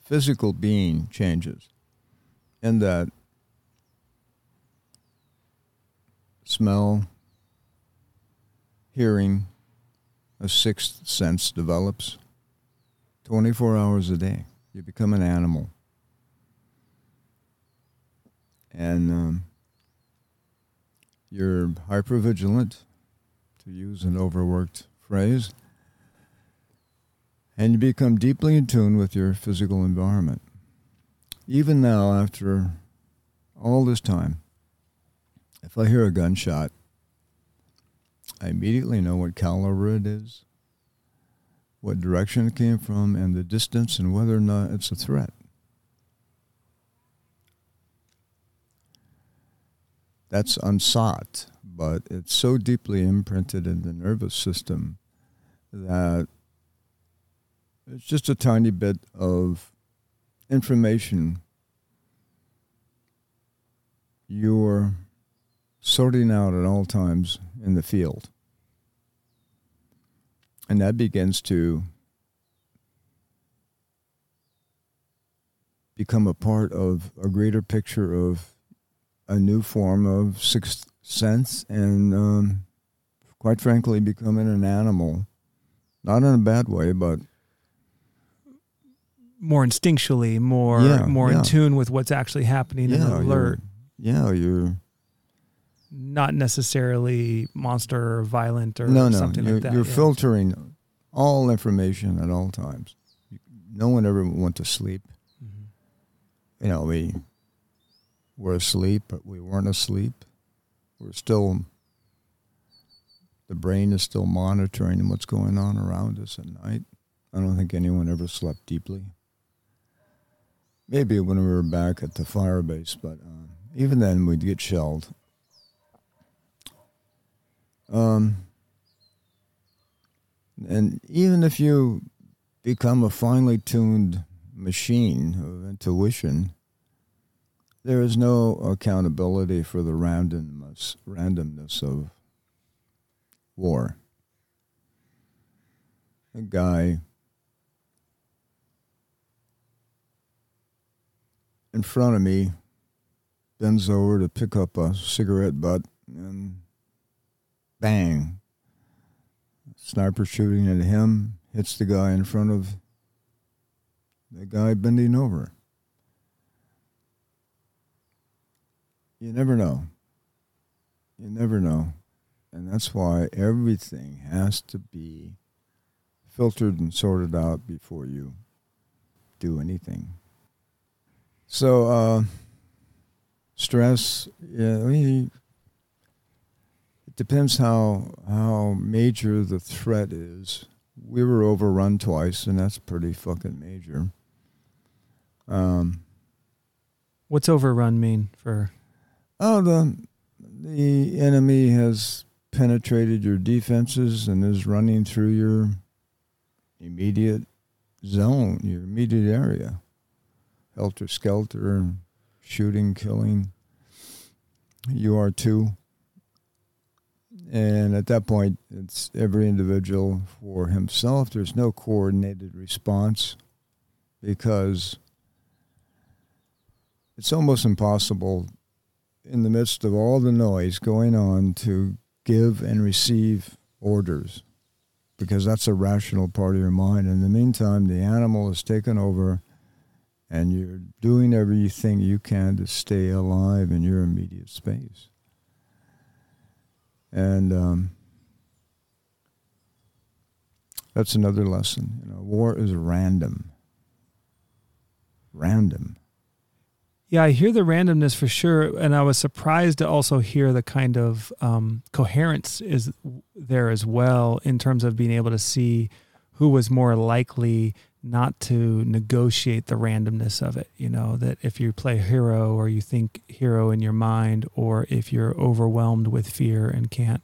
physical being changes in that smell, hearing, a sixth sense develops 24 hours a day. You become an animal. And um, you're hypervigilant, to use an overworked phrase, and you become deeply in tune with your physical environment. Even now, after all this time, If I hear a gunshot, I immediately know what caliber it is, what direction it came from, and the distance, and whether or not it's a threat. That's unsought, but it's so deeply imprinted in the nervous system that it's just a tiny bit of information you're sorting out at all times in the field. And that begins to become a part of a greater picture of a new form of sixth sense and, um, quite frankly, becoming an animal. Not in a bad way, but more instinctually, more Yeah, more yeah. in tune with what's actually happening and yeah, alert, you're, yeah, you're not necessarily monster or violent or no, no, something you're, like that. you're yeah. filtering all information at all times. No one ever went to sleep. Mhm. You know, we were asleep, but we weren't asleep. We're still, the brain is still monitoring what's going on around us at night. I don't think anyone ever slept deeply. Maybe when we were back at the fire base, but uh, even then we'd get shelled. Um, and even if you become a finely tuned machine of intuition, there is no accountability for the randomness randomness of war. A guy in front of me bends over to pick up a cigarette butt and bang. Sniper shooting at him hits the guy in front of the guy bending over. You never know. You never know. And that's why everything has to be filtered and sorted out before you do anything. So, uh, stress, yeah, I mean, it depends how how major the threat is. We were overrun twice, and that's pretty fucking major. Um, What's overrun mean for? Oh, the the enemy has penetrated your defenses and is running through your immediate zone, your immediate area. Helter skelter, shooting, killing. You are too. And at that point, it's every individual for himself. There's no coordinated response because it's almost impossible in the midst of all the noise going on to give and receive orders because that's a rational part of your mind. In the meantime, the animal has taken over and you're doing everything you can to stay alive in your immediate space. And um, that's another lesson. You know, war is random. Random. Yeah, I hear the randomness for sure, and I was surprised to also hear the kind of um, coherence is there as well in terms of being able to see who was more likely not to negotiate the randomness of it. You know that if you play hero or you think hero in your mind, or if you're overwhelmed with fear and can't,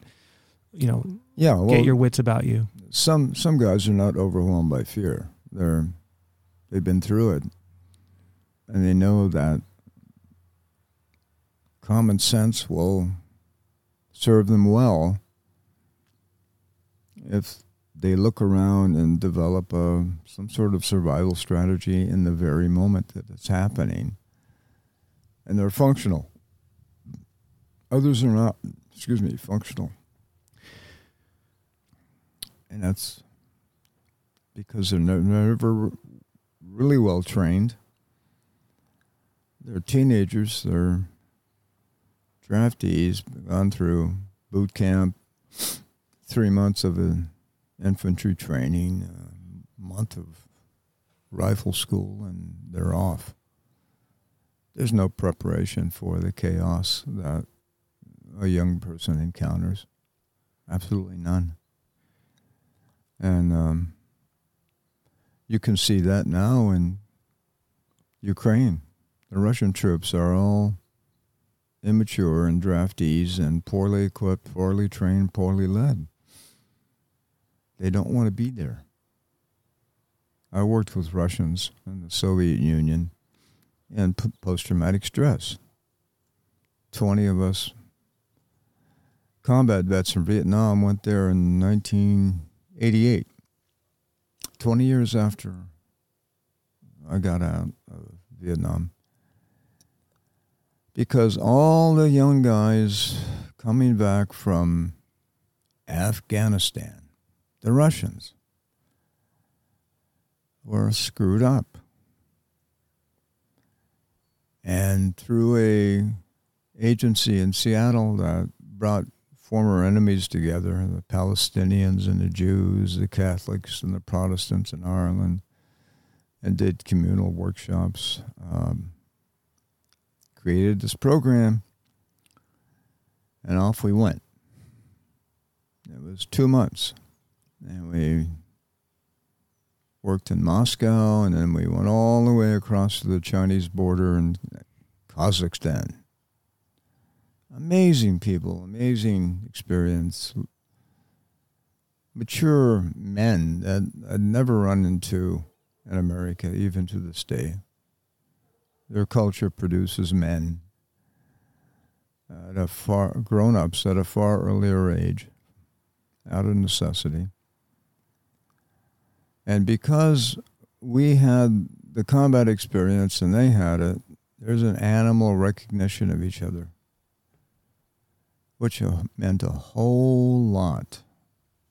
you know, Yeah, well, get your wits about you. some some guys are not overwhelmed by fear. They're they've been through it, and they know that common sense will serve them well if they look around and develop a some sort of survival strategy in the very moment that it's happening, and they're functional. Others are not. Excuse me, functional. And that's because they're never really well trained. They're teenagers. They're draftees, gone through boot camp, three months of an infantry training, a month of rifle school, and they're off. There's no preparation for the chaos that a young person encounters. Absolutely none. And um, you can see that now in Ukraine. The Russian troops are all immature and draftees and poorly equipped, poorly trained, poorly led. They don't want to be there. I worked with Russians in the Soviet Union and post traumatic stress. 20 of us combat vets from Vietnam went there in 1988, 20 years after I got out of Vietnam. Because all the young guys coming back from Afghanistan, the Russians, were screwed up. And through a agency in Seattle that brought former enemies together, the Palestinians and the Jews, the Catholics and the Protestants in Ireland, and did communal workshops. Um, created this program, and off we went. It was two months, and we worked in Moscow, and then we went all the way across to the Chinese border in Kazakhstan. Amazing people, amazing experience. Mature men that I'd never run into in America, even to this day. Their culture produces men at a far grown ups at a far earlier age, out of necessity. And because we had the combat experience and they had it, there's an animal recognition of each other, which meant a whole lot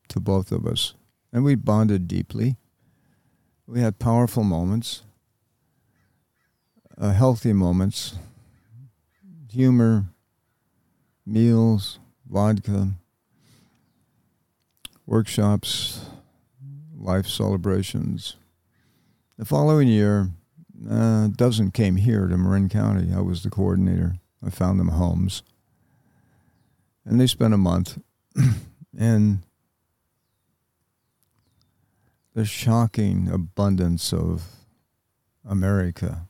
to both of us. And we bonded deeply. We had powerful moments, uh, healthy moments, humor, meals, vodka, workshops, life celebrations. The following year, uh, a dozen came here to Marin County. I was the coordinator. I found them homes. And they spent a month. [CLEARS THROAT] and the shocking abundance of America.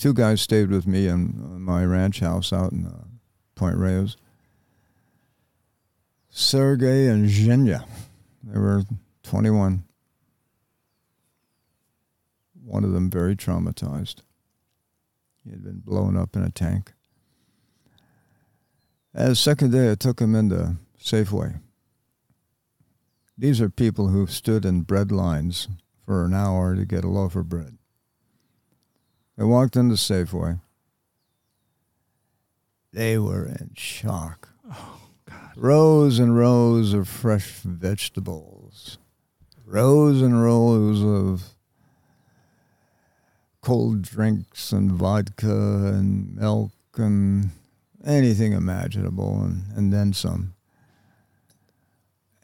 Two guys stayed with me in my ranch house out in uh, Point Reyes. Sergey and Zhenya. They were 21. One of them very traumatized. He had been blown up in a tank. As second day, I took him into Safeway. These are people who stood in bread lines for an hour to get a loaf of bread. They walked into Safeway. They were in shock. Oh, God. Rows and rows of fresh vegetables, rows and rows of cold drinks and vodka and milk and anything imaginable, and, and then some.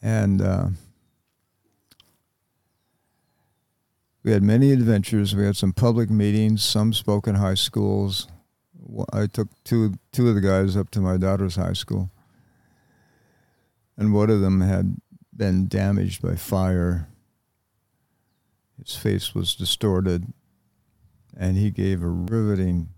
And uh, we had many adventures. We had some public meetings. Some spoke in high schools. I took two two of the guys up to my daughter's high school, and one of them had been damaged by fire. His face was distorted, and he gave a riveting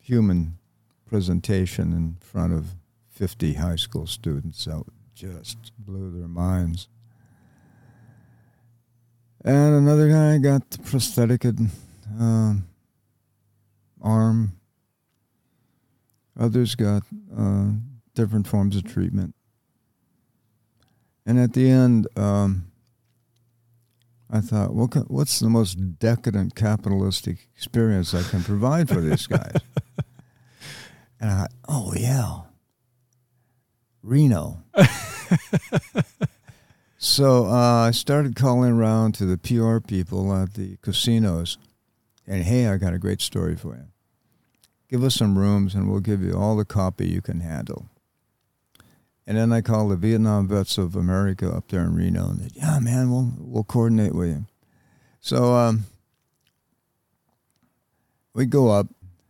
human presentation in front of 50 high school students that just blew their minds. And another guy got the prosthetic uh, arm. Others got uh, different forms of treatment. And at the end, um, I thought, what's the most decadent capitalistic experience I can provide for these guys? and I thought, oh, yeah, Reno. [LAUGHS] so uh, I started calling around to the PR people at the casinos. And hey, I got a great story for you. Give us some rooms and we'll give you all the copy you can handle. And then I called the Vietnam Vets of America up there in Reno and said, yeah, man, we'll, we'll coordinate with you. So um, we go up,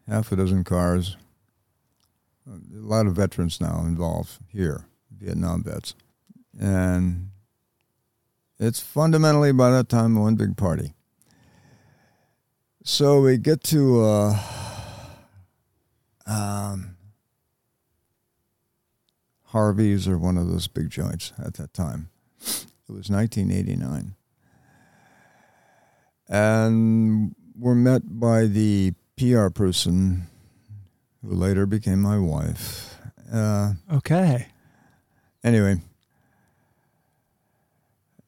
half a dozen cars, a lot of veterans now involved here, Vietnam vets, and it's fundamentally by that time one big party. So we get to uh, um, Harvey's or one of those big joints at that time. It was 1989. And we're met by the PR person who later became my wife. Uh, Okay. anyway,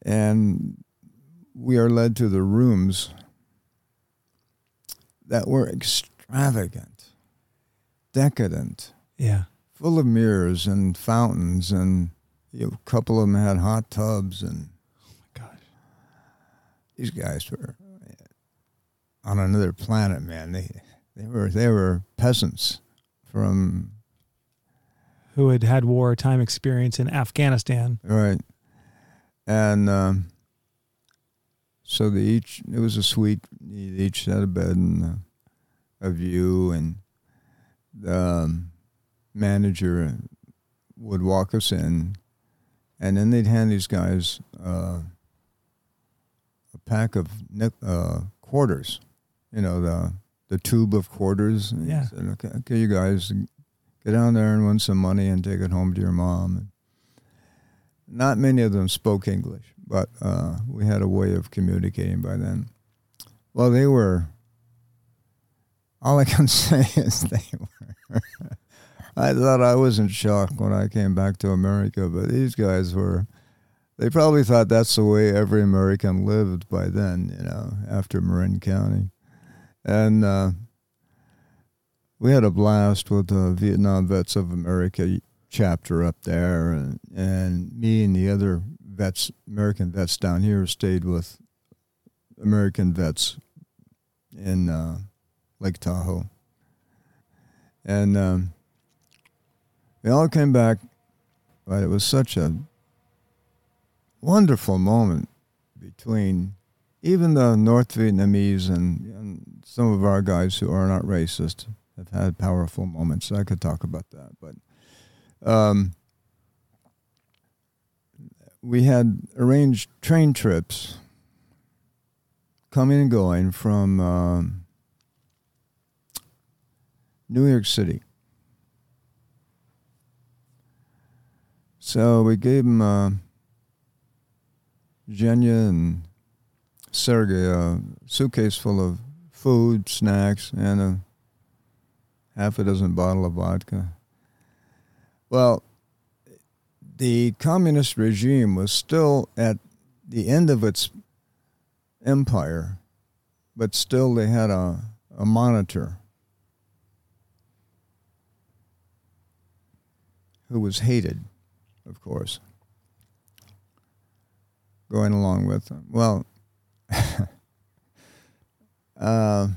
and we are led to the rooms that were extravagant, decadent, Yeah. full of mirrors and fountains, and you know, a couple of them had hot tubs, and oh my Gosh. these guys were uh, on another planet, man. They they were they were peasants from Who had had wartime experience in Afghanistan? Right. And um, so they each, it was a suite. They each had a bed and a, a view, and the um, manager would walk us in, and then they'd hand these guys uh, a pack of uh, quarters, you know, the the tube of quarters. And Yeah. Said, okay, okay, you guys, get down there and win some money and take it home to your mom. Not many of them spoke English, but uh, we had a way of communicating by then. Well, they were. All I can [LAUGHS] say is they were. [LAUGHS] I thought I was in shock when I came back to America, but these guys were. They probably thought that's the way every American lived by then, you know, after Marin County. And uh, we had a blast with the Vietnam Vets of America chapter up there, and, and me and the other vets, American vets down here, stayed with American vets in uh, Lake Tahoe. And um, we all came back, but it was such a wonderful moment between even the North Vietnamese and, and some of our guys who are not racist have had powerful moments. I could talk about that, but um, we had arranged train trips coming and going from um, New York City. So we gave them uh, and Sergey a suitcase full of food, snacks, and a half a dozen bottle of vodka. Well, the communist regime was still at the end of its empire, but still they had a, a monitor who was hated, of course, going along with them. Well, [LAUGHS] uh,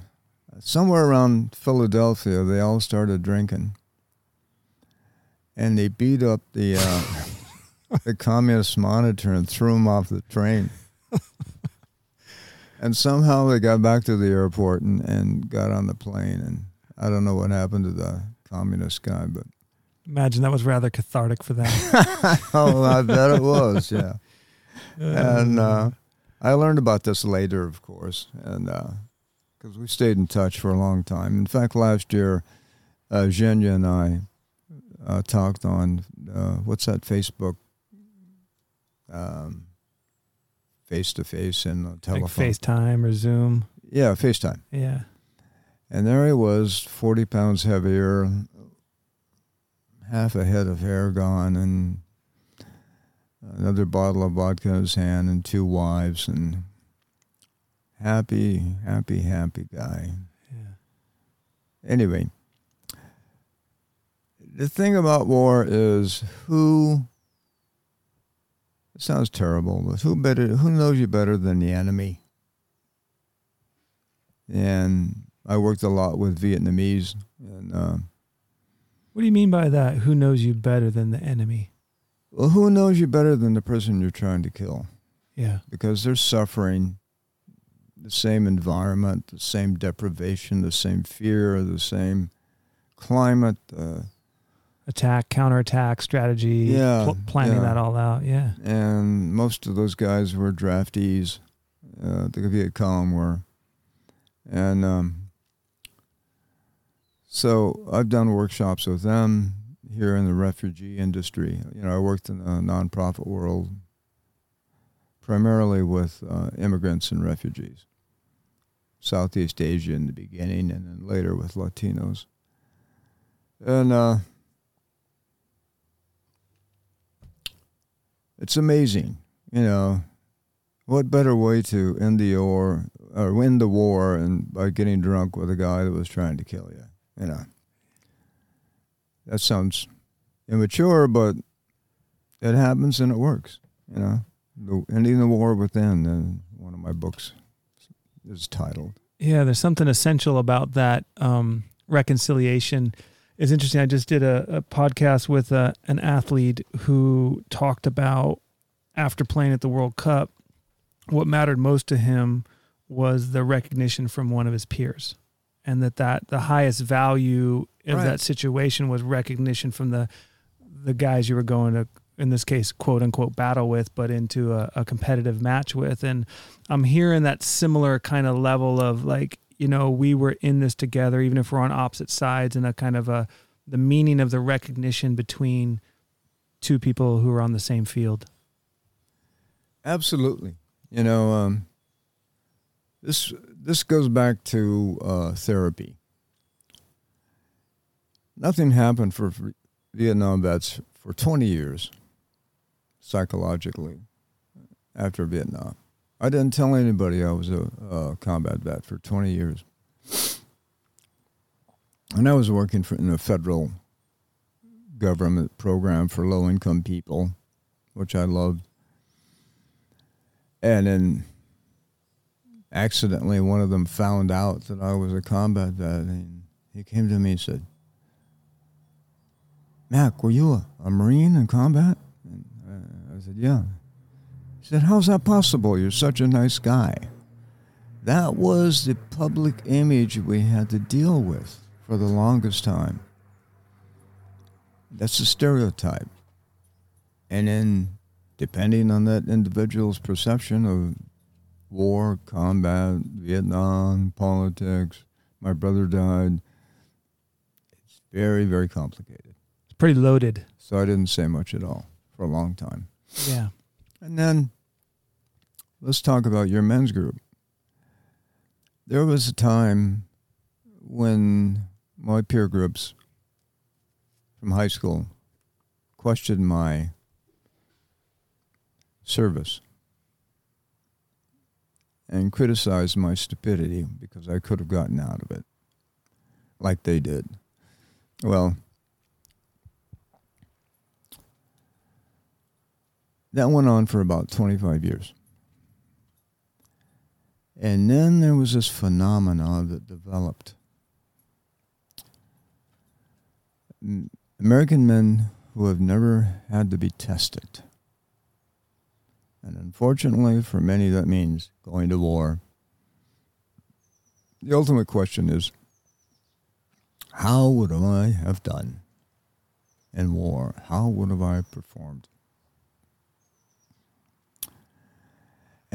somewhere around Philadelphia, they all started drinking, and they beat up the uh, [LAUGHS] the communist monitor and threw him off the train. and somehow they got back to the airport and, and got on the plane, and I don't know what happened to the communist guy, but Imagine that was rather cathartic for them. [LAUGHS] oh, I bet it was, yeah. and uh, I learned about this later, of course, and because we stayed in touch for a long time. In fact, last year, uh, Zhenya and I uh, talked on uh, what's that Facebook um, face to face and uh, like telephone. FaceTime or Zoom. Yeah, FaceTime. Yeah. And there he was, 40 pounds heavier, half a head of hair gone, and another bottle of vodka in his hand, and two wives, and happy, happy, happy guy. Yeah. Anyway, the thing about war is who. It sounds terrible, but who better? Who knows you better than the enemy? And I worked a lot with Vietnamese, and uh, What do you mean by that? Who knows you better than the enemy? well, who knows you better than the person you're trying to kill? Yeah. Because they're suffering the same environment, the same deprivation, the same fear, the same climate, uh, attack, counterattack strategy, Yeah, pl- planning yeah. that all out. Yeah. and most of those guys were draftees. Uh, the Viet Cong were, and um, so I've done workshops with them here in the refugee industry. You know, I worked in the nonprofit world, primarily with uh, immigrants and refugees, Southeast Asia in the beginning, and then later with Latinos, and. Uh, it's amazing, you know. What better way to end the war or win the war and by getting drunk with a guy that was trying to kill you, you know. That sounds immature, but it happens and it works, you know. The, ending the war within, and one of my books is titled. Yeah, there's something essential about that um, reconciliation. It's interesting. I just did a, a podcast with uh an athlete who talked about after playing at the World Cup, what mattered most to him was the recognition from one of his peers, and that that the highest value of Right. that situation was recognition from the the guys you were going to in this case quote unquote battle with but into a, a competitive match with and i'm hearing that similar kind of level of like you know we were in this together even if we're on opposite sides and a kind of a the meaning of the recognition between two people who are on the same field Absolutely. You know, um, this this goes back to uh, therapy. Nothing happened for Vietnam vets for 20 years psychologically after Vietnam. I didn't tell anybody I was a, a combat vet for 20 years. And I was working for, in a federal government program for low income people, which I loved. And then accidentally, one of them found out that I was a combat vet. And he came to me and said, Mac, were you a, a Marine in combat? And uh, I said, Yeah. He said, How's that possible? You're such a nice guy. That was the public image we had to deal with for the longest time. That's a stereotype. And then depending on that individual's perception of war, combat, Vietnam, politics, my brother died. It's very, very complicated. it's pretty loaded So I didn't say much at all for a long time. yeah And then let's talk about your men's group. There was a time when my peer groups from high school questioned my service and criticized my stupidity because I could have gotten out of it like they did. Well, that went on for about 25 years. And then there was this phenomena that developed. American men who have never had to be tested. And unfortunately, for many, that means going to war. The ultimate question is how would I have done in war? How would have I performed?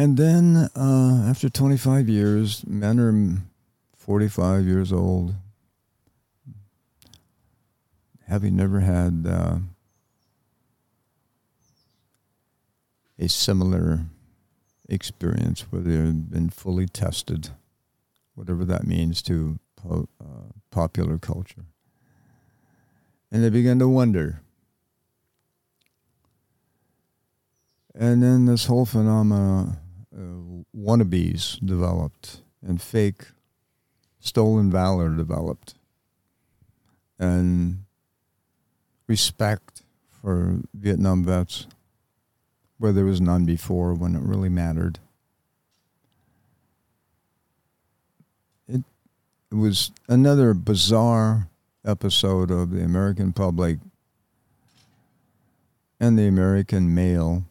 And then uh, after 25 years, men are mm, 45 years old, having never had uh, a similar experience where they've been fully tested, whatever that means to po- uh, popular culture. And they begin to wonder. And then this whole phenomena, uh, wannabes developed, and fake stolen valor developed, and respect for Vietnam vets, where there was none before when it really mattered. It, it was another bizarre episode of the American public and the American male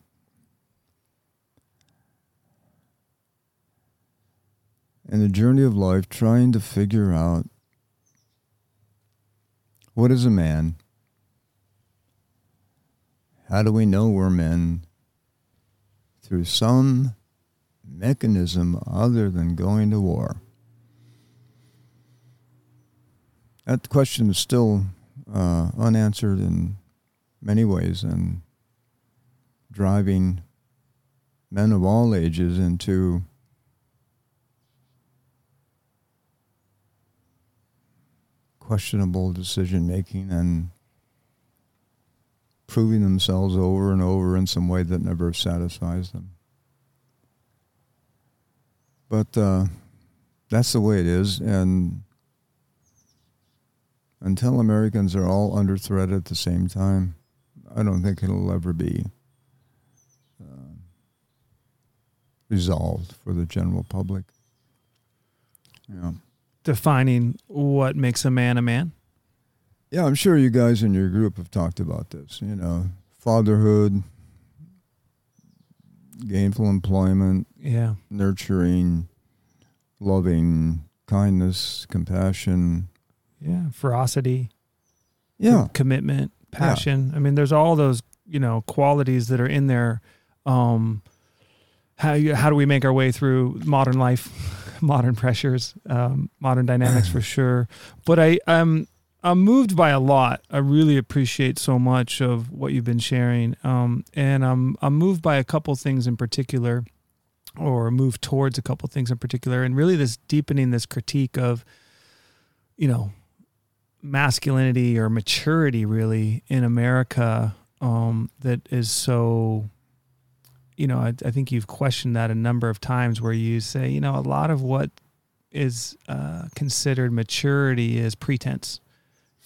and the journey of life trying to figure out what is a man How do we know we're men? Through some mechanism other than going to war. That question is still uh, unanswered in many ways and driving men of all ages into questionable decision making and proving themselves over and over in some way that never satisfies them. But uh, that's the way it is, and until Americans are all under threat at the same time, I don't think it'll ever be uh, resolved for the general public. Yeah. Defining what makes a man a man. Yeah, I'm sure you guys in your group have talked about this. You know, fatherhood, gainful employment, Yeah. nurturing, loving, kindness, compassion. Yeah. Ferocity. Yeah. commitment, passion. I mean, there's all those you know qualities that are in there. Um, how you, how do we make our way through modern life, [LAUGHS] [LAUGHS] modern pressures, um, modern dynamics for sure. But I I'm I'm moved by a lot. I really appreciate so much of what you've been sharing, um, and I'm I'm moved by a couple things in particular, or moved towards a couple things in particular, and really this deepening this critique of, you know, masculinity or maturity really in America um, that is so you know I, I think you've questioned that a number of times where you say you know a lot of what is uh, considered maturity is pretense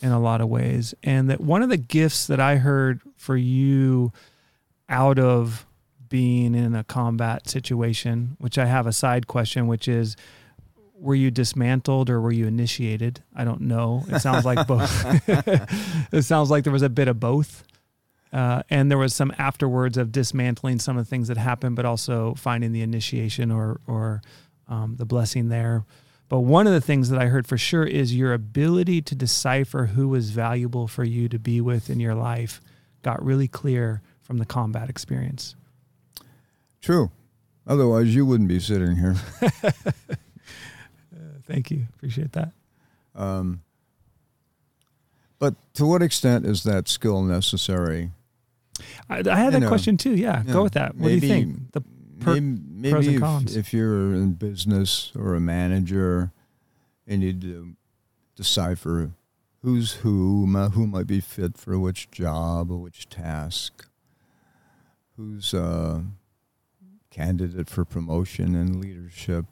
in a lot of ways and that one of the gifts that I heard for you out of being in a combat situation which I have a side question which is were you dismantled or were you initiated? I don't know. It sounds like both. [LAUGHS] [LAUGHS] it sounds like there was a bit of both. Uh, and there was some afterwards of dismantling some of the things that happened, but also finding the initiation or or um, the blessing there. But one of the things that I heard for sure is your ability to decipher who was valuable for you to be with in your life got really clear from the combat experience. True. Otherwise, you wouldn't be sitting here. [LAUGHS] Thank you. Appreciate that. Um, but to what extent is that skill necessary? I, I had that know, question too. Yeah, go with that. What do you think? The per- maybe pros and maybe cons. if, if you're in business or a manager and you need to decipher who's who, who might be fit for which job or which task, who's a candidate for promotion and leadership,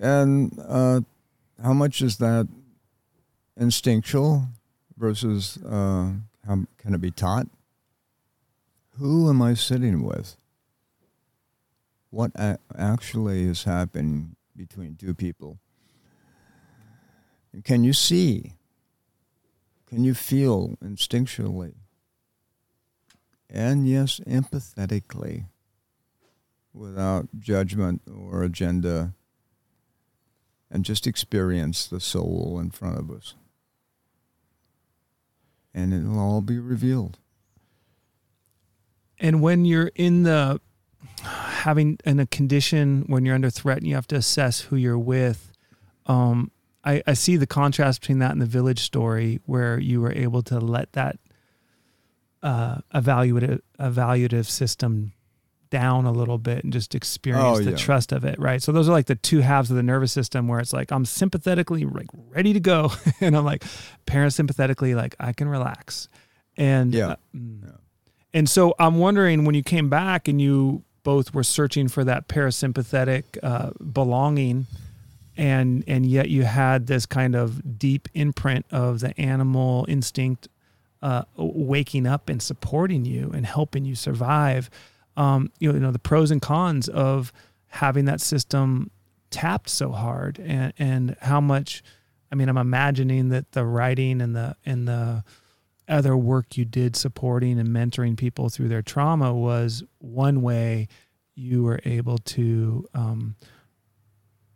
and uh, how much is that instinctual versus uh, can it be taught? Who am I sitting with? What actually is happening between two people? And can you see? Can you feel instinctually? And yes, empathetically, without judgment or agenda, and just experience the soul in front of us. And it'll all be revealed. And when you're in the having in a condition when you're under threat and you have to assess who you're with, um, I, I see the contrast between that and the village story where you were able to let that uh, evaluative evaluative system down a little bit and just experience Oh, the yeah. trust of it, right? So those are like the two halves of the nervous system where it's like I'm sympathetically like ready to go, [LAUGHS] and I'm like parasympathetically like I can relax, and Yeah. uh, mm. Yeah. And so I'm wondering when you came back and you both were searching for that parasympathetic uh, belonging, and and yet you had this kind of deep imprint of the animal instinct uh, waking up and supporting you and helping you survive. Um, you know, the pros and cons of having that system tapped so hard, and and how much. I mean, I'm imagining that the writing and the and the other work you did supporting and mentoring people through their trauma was one way you were able to um,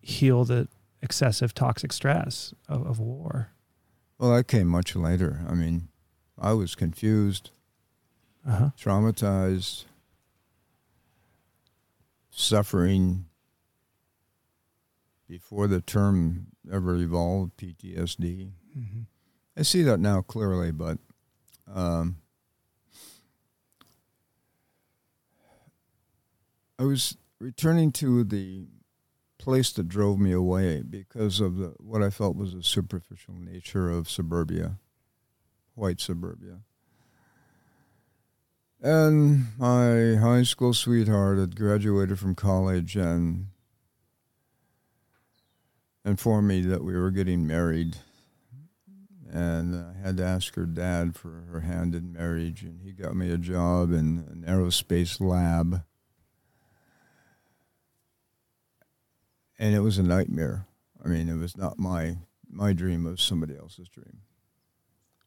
heal the excessive toxic stress of, of war. Well, that came much later. I mean, I was confused. Uh huh. traumatized, suffering before the term ever evolved, PTSD. hmm I see that now clearly, but um, I was returning to the place that drove me away because of the what I felt was the superficial nature of suburbia, white suburbia. And my high school sweetheart had graduated from college and informed me that we were getting married. And I had to ask her dad for her hand in marriage, and he got me a job in an aerospace lab. And it was a nightmare. I mean, it was not my my dream, it was somebody else's dream.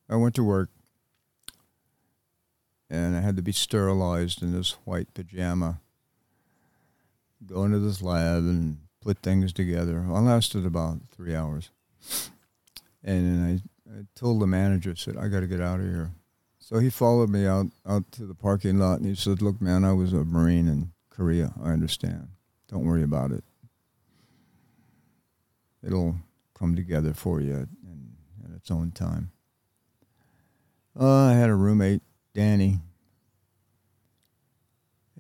I went to work and I had to be sterilized in this white pajama. Go into this lab and put things together. I lasted about three hours. And I, I told the manager, I said, I got to get out of here. So he followed me out, out to the parking lot and he said, Look, man, I was a Marine in Korea. I understand. Don't worry about it. It'll come together for you in, in its own time. Uh, I had a roommate, Danny,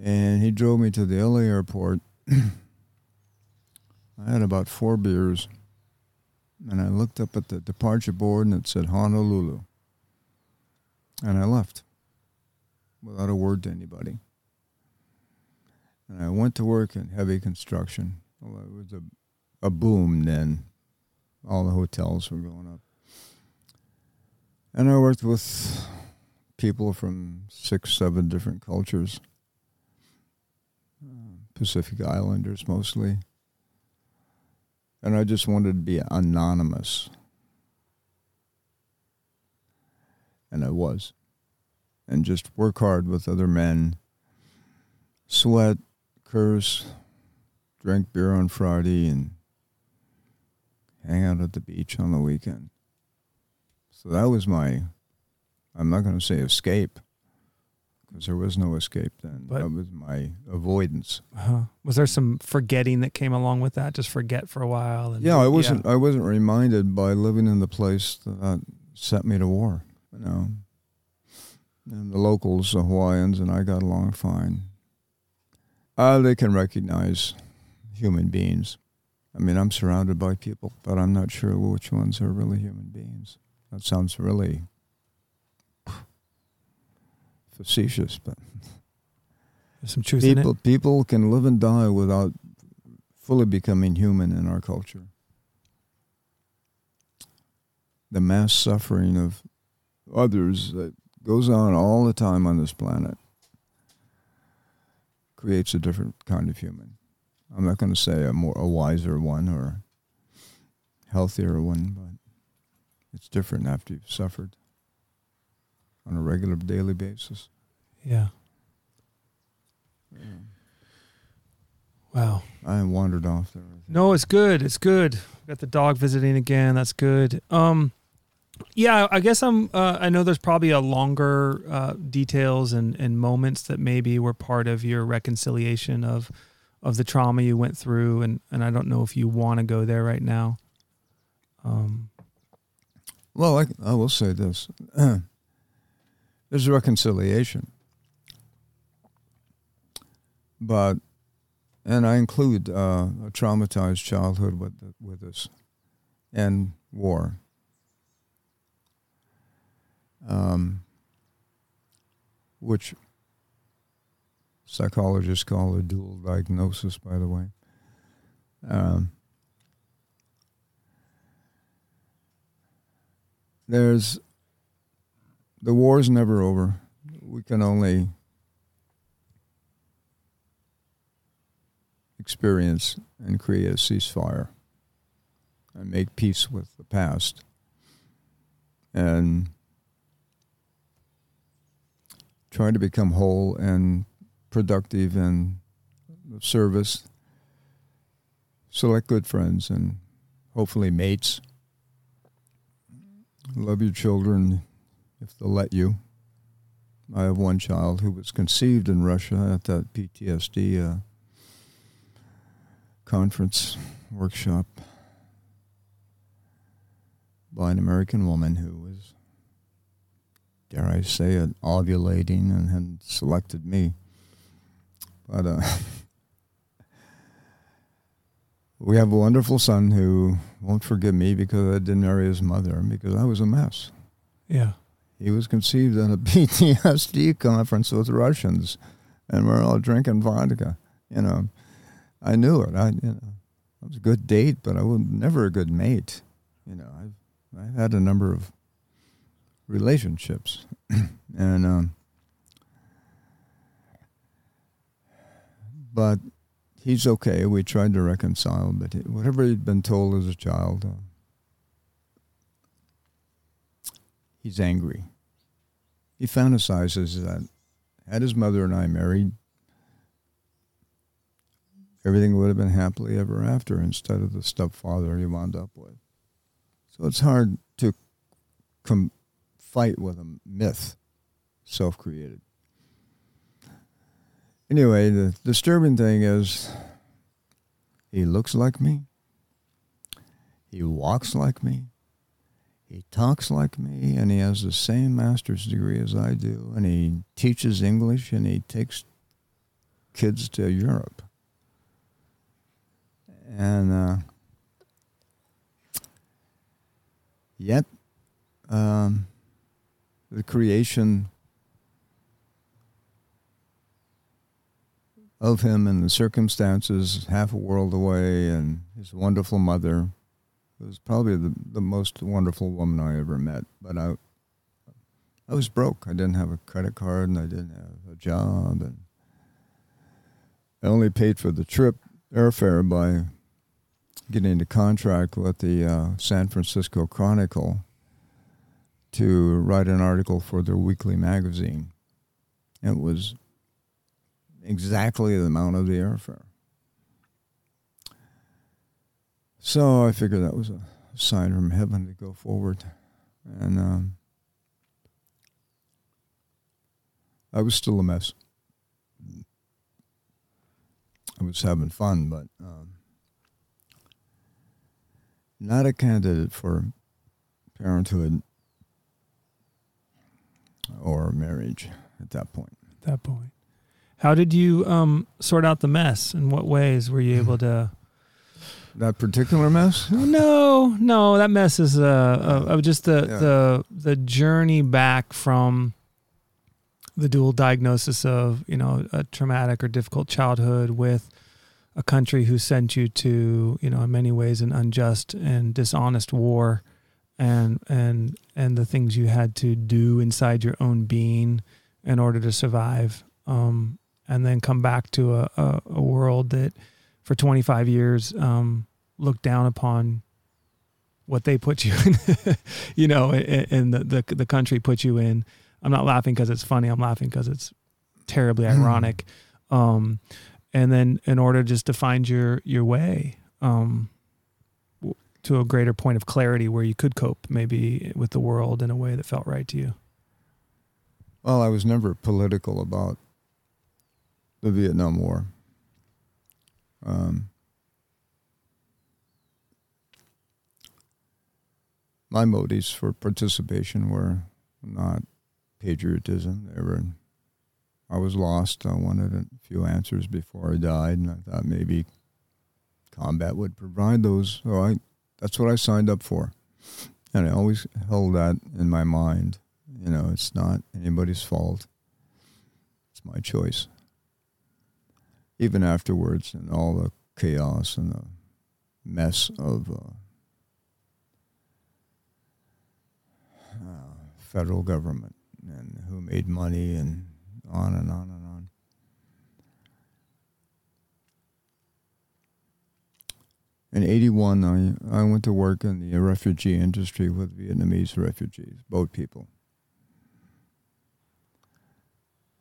and he drove me to the LA airport. [CLEARS THROAT] I had about four beers, and I looked up at the departure board and it said Honolulu. And I left without a word to anybody. And I went to work in heavy construction. Well, it was a, a boom then. All the hotels were going up. And I worked with people from six, seven different cultures. Uh, Pacific Islanders mostly. And I just wanted to be anonymous. And I was. And just work hard with other men, sweat, curse, drink beer on Friday, and hang out at the beach on the weekend. So that was my, I'm not going to say escape, because there was no escape then. But- that was my avoidance. Uh-huh. Was there some forgetting that came along with that? Just forget for a while. And, Yeah, I wasn't. I wasn't reminded by living in the place that sent me to war. You know, and the locals, the Hawaiians, and I got along fine. Uh, they can recognize human beings. I mean, I'm surrounded by people, but I'm not sure which ones are really human beings. That sounds really facetious, but There's some truth in people it. people can live and die without fully becoming human in our culture. The mass suffering of others that goes on all the time on this planet creates a different kind of human. I'm not going to say a more a wiser one or healthier one, but it's different after you've suffered on a regular daily basis. Yeah. Wow. I wandered off there. No, it's good. It's good. Got the dog visiting again. That's good. Um, yeah, I guess I'm. Uh, I know there's probably a longer uh, details and, and moments that maybe were part of your reconciliation of of the trauma you went through, and and I don't know if you want to go there right now. Um, Well, I, I will say this: [CLEARS THROAT] there's reconciliation, but and I include uh, a traumatized childhood with with us, and war. Um, which psychologists call a dual diagnosis, by the way. Um, there's the war's never over. We can only experience and create a ceasefire and make peace with the past and try to become whole and productive and service. Select good friends and hopefully mates. Love your children if they'll let you. I have one child who was conceived in Russia at that PTSD uh, conference workshop by an American woman who was, dare I say it, ovulating and had selected me. But uh, [LAUGHS] we have a wonderful son who won't forgive me because I didn't marry his mother because I was a mess. Yeah. He was conceived at a PTSD conference with Russians, and we're all drinking vodka. You know, I knew it. I, you know, I was a good date, but I was never a good mate. You know, I've I've had a number of relationships, [CLEARS THROAT] and um, but he's okay. We tried to reconcile, but whatever he'd been told as a child. Uh, he's angry. He fantasizes that had his mother and I married, everything would have been happily ever after instead of the stepfather he wound up with. So it's hard to com- fight with a myth, self created. Anyway, the disturbing thing is he looks like me, he walks like me, he talks like me and he has the same master's degree as I do and he teaches English and he takes kids to Europe. And uh, yet, um, the creation of him and the circumstances, half a world away, and his wonderful mother was probably the, the most wonderful woman I ever met. But I, I was broke. I didn't have a credit card and I didn't have a job, and I only paid for the trip airfare by getting into contract with the uh, San Francisco Chronicle to write an article for their weekly magazine. It was exactly the amount of the airfare. So I figured that was a sign from heaven to go forward. And um, I was still a mess. I was having fun, but um, not a candidate for parenthood or marriage at that point. At that point. How did you um, sort out the mess? In what ways were you able to? That particular mess? No, no, that mess is uh, uh just the Yeah. the the journey back from the dual diagnosis of you know a traumatic or difficult childhood with a country who sent you to you know in many ways an unjust and dishonest war and and and the things you had to do inside your own being in order to survive um, and then come back to a, a, a world that for 25 years um, looked down upon what they put you in, [LAUGHS] you know, and the, the the country put you in. I'm not laughing because it's funny. I'm laughing because it's terribly ironic. Um, and then in order just to find your your way um, to a greater point of clarity where you could cope maybe with the world in a way that felt right to you. Well, I was never political about the Vietnam War. Um, my motives for participation were not patriotism. They were, I was lost. I wanted a few answers before I died, and I thought maybe combat would provide those. So I, that's what I signed up for, and I always held that in my mind. You know, it's not anybody's fault. It's my choice. Even afterwards, and all the chaos and the mess of uh, uh, federal government and who made money and on and on and on. In 81, I, I went to work in the refugee industry with Vietnamese refugees, boat people.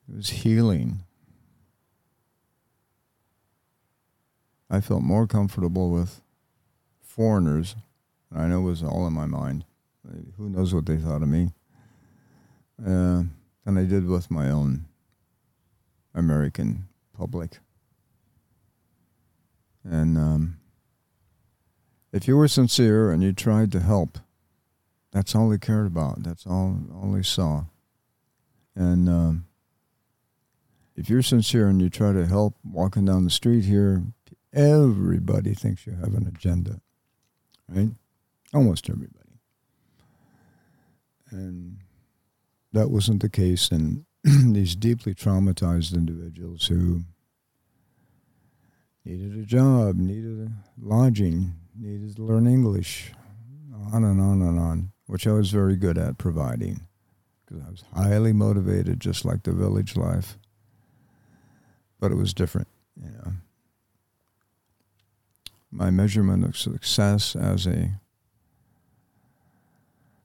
It was healing. I felt more comfortable with foreigners. and I know it was all in my mind. Who knows what they thought of me? Uh, than I did with my own American public. And um, if you were sincere and you tried to help, that's all they cared about. That's all all they saw. And um, if you're sincere and you try to help walking down the street here, everybody thinks you have an agenda, right? Almost everybody. And that wasn't the case in [CLEARS THROAT] these deeply traumatized individuals who needed a job, needed a lodging, needed to learn English, on and on and on, which I was very good at providing because I was highly motivated, just like the village life. But it was different, you know. My measurement of success as a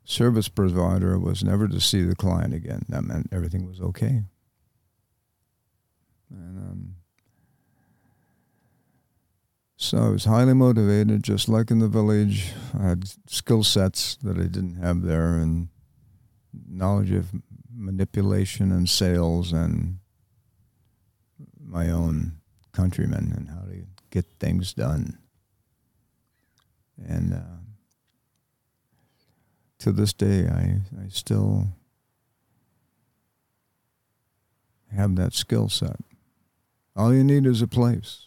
service provider was never to see the client again. That meant everything was okay. And um, so I was highly motivated, just like in the village. I had skill sets that I didn't have there, and knowledge of manipulation and sales, and my own countrymen and how to get things done. And uh, to this day, I, I still have that skill set. All you need is a place.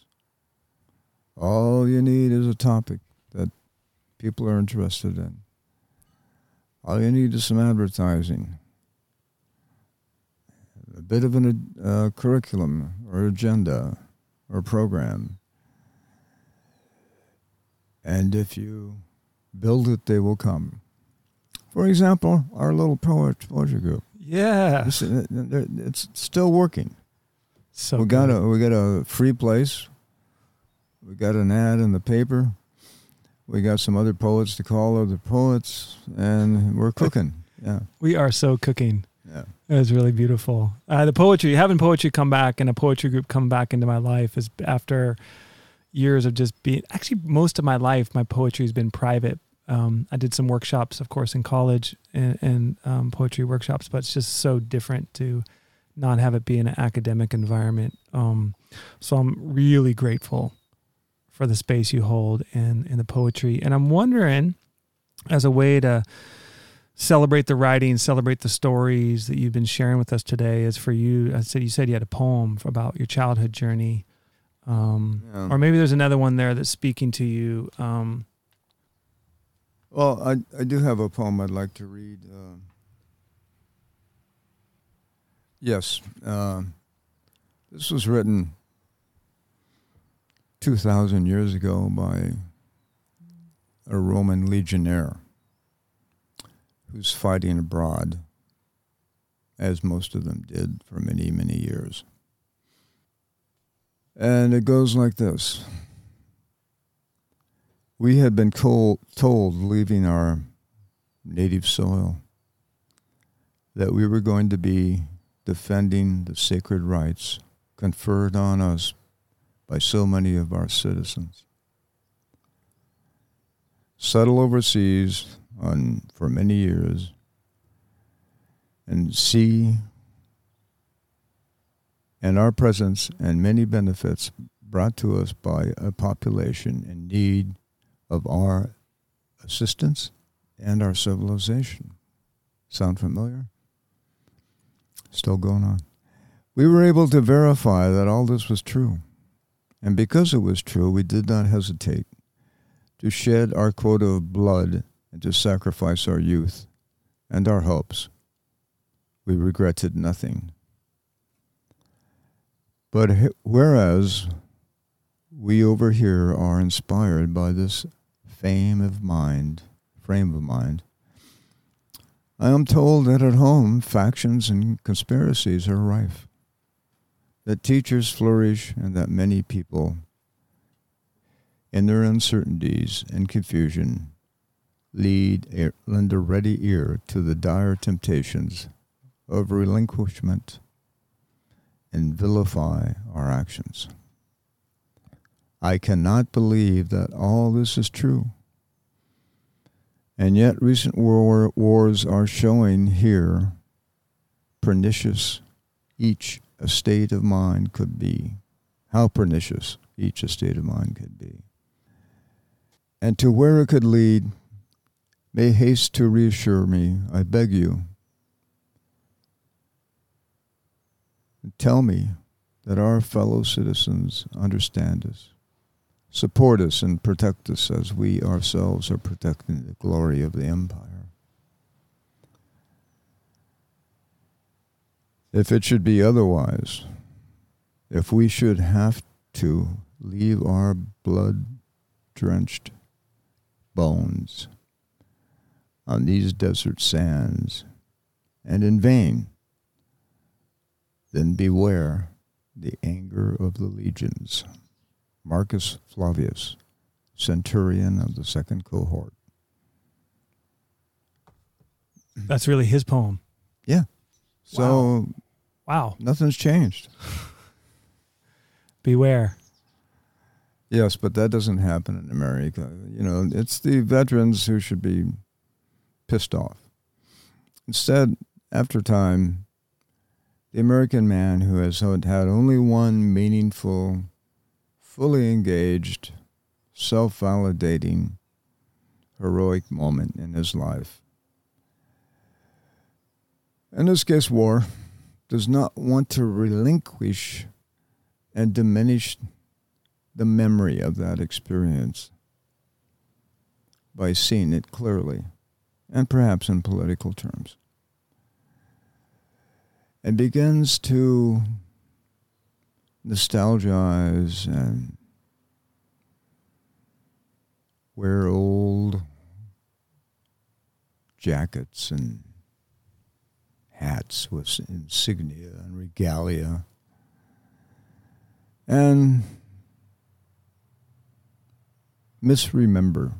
All you need is a topic that people are interested in. All you need is some advertising, a bit of a uh, curriculum or agenda or program. And if you build it, they will come. For example, our little poet poetry group. Yeah. It's, uh, it's still working. So we got good. a we got a free place. We got an ad in the paper. We got some other poets to call other poets, and we're cooking. Yeah, we are so cooking. yeah. It was really beautiful. Uh, the poetry, having poetry come back and a poetry group come back into my life is after years of just being. Actually, most of my life, my poetry has been private. Um, I did some workshops, of course, in college and, and um, poetry workshops, but it's just so different to not have it be in an academic environment. Um, so I'm really grateful for the space you hold in in the poetry, and I'm wondering, as a way to celebrate the writing, celebrate the stories that you've been sharing with us today. Is for you. I said you said you had a poem about your childhood journey, um, Yeah. or maybe there's another one there that's speaking to you. Um, Well, I I do have a poem I'd like to read. Uh, yes, uh, this was written two thousand years ago by a Roman legionnaire who's fighting abroad, as most of them did for many many years. And it goes like this. We had been told, told leaving our native soil that we were going to be defending the sacred rights conferred on us by so many of our citizens. Settle overseas on, for many years and see and our presence and many benefits brought to us by a population in need of our assistance and our civilization. Sound familiar? Still going on. We were able to verify that all this was true. And because it was true, we did not hesitate to shed our quota of blood and to sacrifice our youth and our hopes. We regretted nothing. But whereas we over here are inspired by this fame of mind, frame of mind, I am told that at home factions and conspiracies are rife, that teachers flourish, and that many people, in their uncertainties and confusion, lead a, lend a ready ear to the dire temptations of relinquishment and vilify our actions. I cannot believe that all this is true. And yet, recent war, wars are showing here pernicious each estate of mind could be. How pernicious each estate of mind could be. And to where it could lead, may haste to reassure me, I beg you. Tell me that our fellow citizens understand us, support us, and protect us as we ourselves are protecting the glory of the empire. If it should be otherwise, if we should have to leave our blood drenched bones on these desert sands, and in vain, then beware the anger of the legions. Marcus Flavius, centurion of the second cohort. That's really his poem. Yeah. So Wow. nothing's changed. [LAUGHS] Beware. Yes, but that doesn't happen in America. You know, it's the veterans who should be pissed off. Instead, after time, the American man who has had only one meaningful, fully engaged, self validating, heroic moment in his life. In this case, war does not want to relinquish and diminish the memory of that experience by seeing it clearly and perhaps in political terms and begins to nostalgize and wear old jackets and hats with insignia and regalia and misremember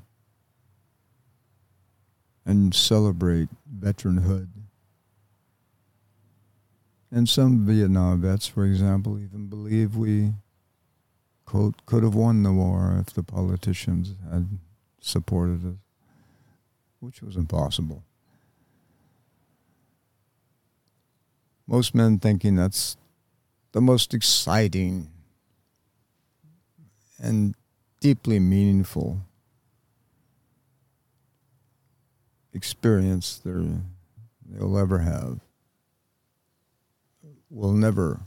and celebrate veteranhood. And some Vietnam vets, for example, even believe we, quote, could have won the war if the politicians had supported us, which was impossible. Most men thinking that's the most exciting and deeply meaningful experience they'll ever have will never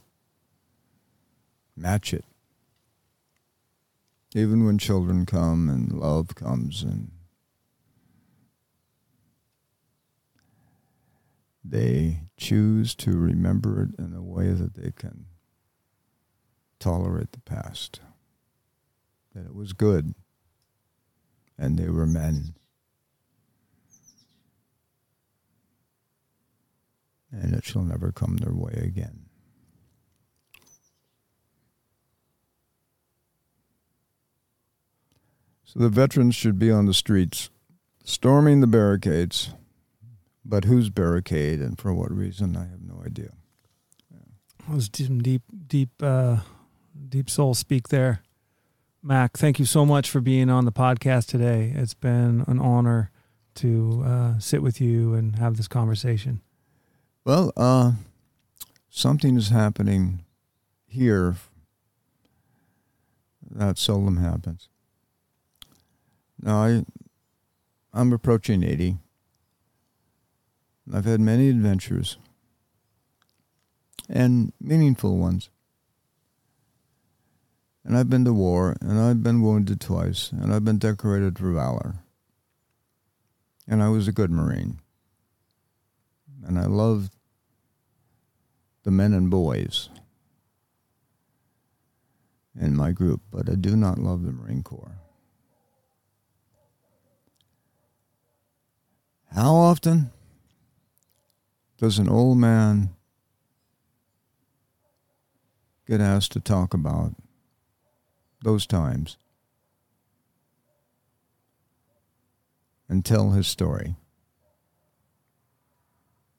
match it. Even when children come and love comes and they choose to remember it in a way that they can tolerate the past that it was good and they were men. And it shall never come their way again. So the veterans should be on the streets, storming the barricades. But whose barricade and for what reason, I have no idea. That was some deep, deep, uh, deep soul speak there. Mac, thank you so much for being on the podcast today. It's been an honor to uh, sit with you and have this conversation. Well, uh, something is happening here that seldom happens. Now, I, I'm approaching 80. I've had many adventures and meaningful ones. And I've been to war, and I've been wounded twice, and I've been decorated for valor. And I was a good Marine. And I loved the men and boys in my group, but I do not love the Marine Corps. How often does an old man get asked to talk about those times and tell his story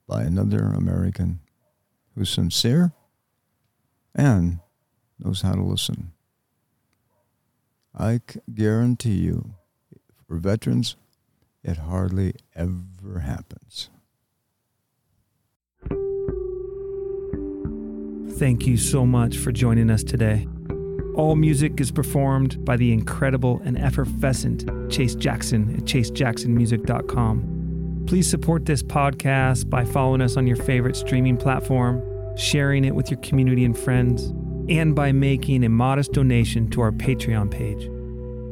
by another American who's sincere and knows how to listen. I guarantee you, for veterans, it hardly ever happens. thank you so much for joining us today. All music is performed by the incredible and effervescent Chase Jackson at chasejacksonmusic.com. Please support this podcast by following us on your favorite streaming platform, sharing it with your community and friends, and by making a modest donation to our Patreon page.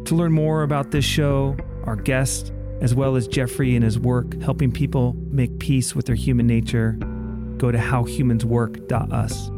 To learn more about this show, our guest, as well as Jeffrey and his work helping people make peace with their human nature, go to howhumanswork.us.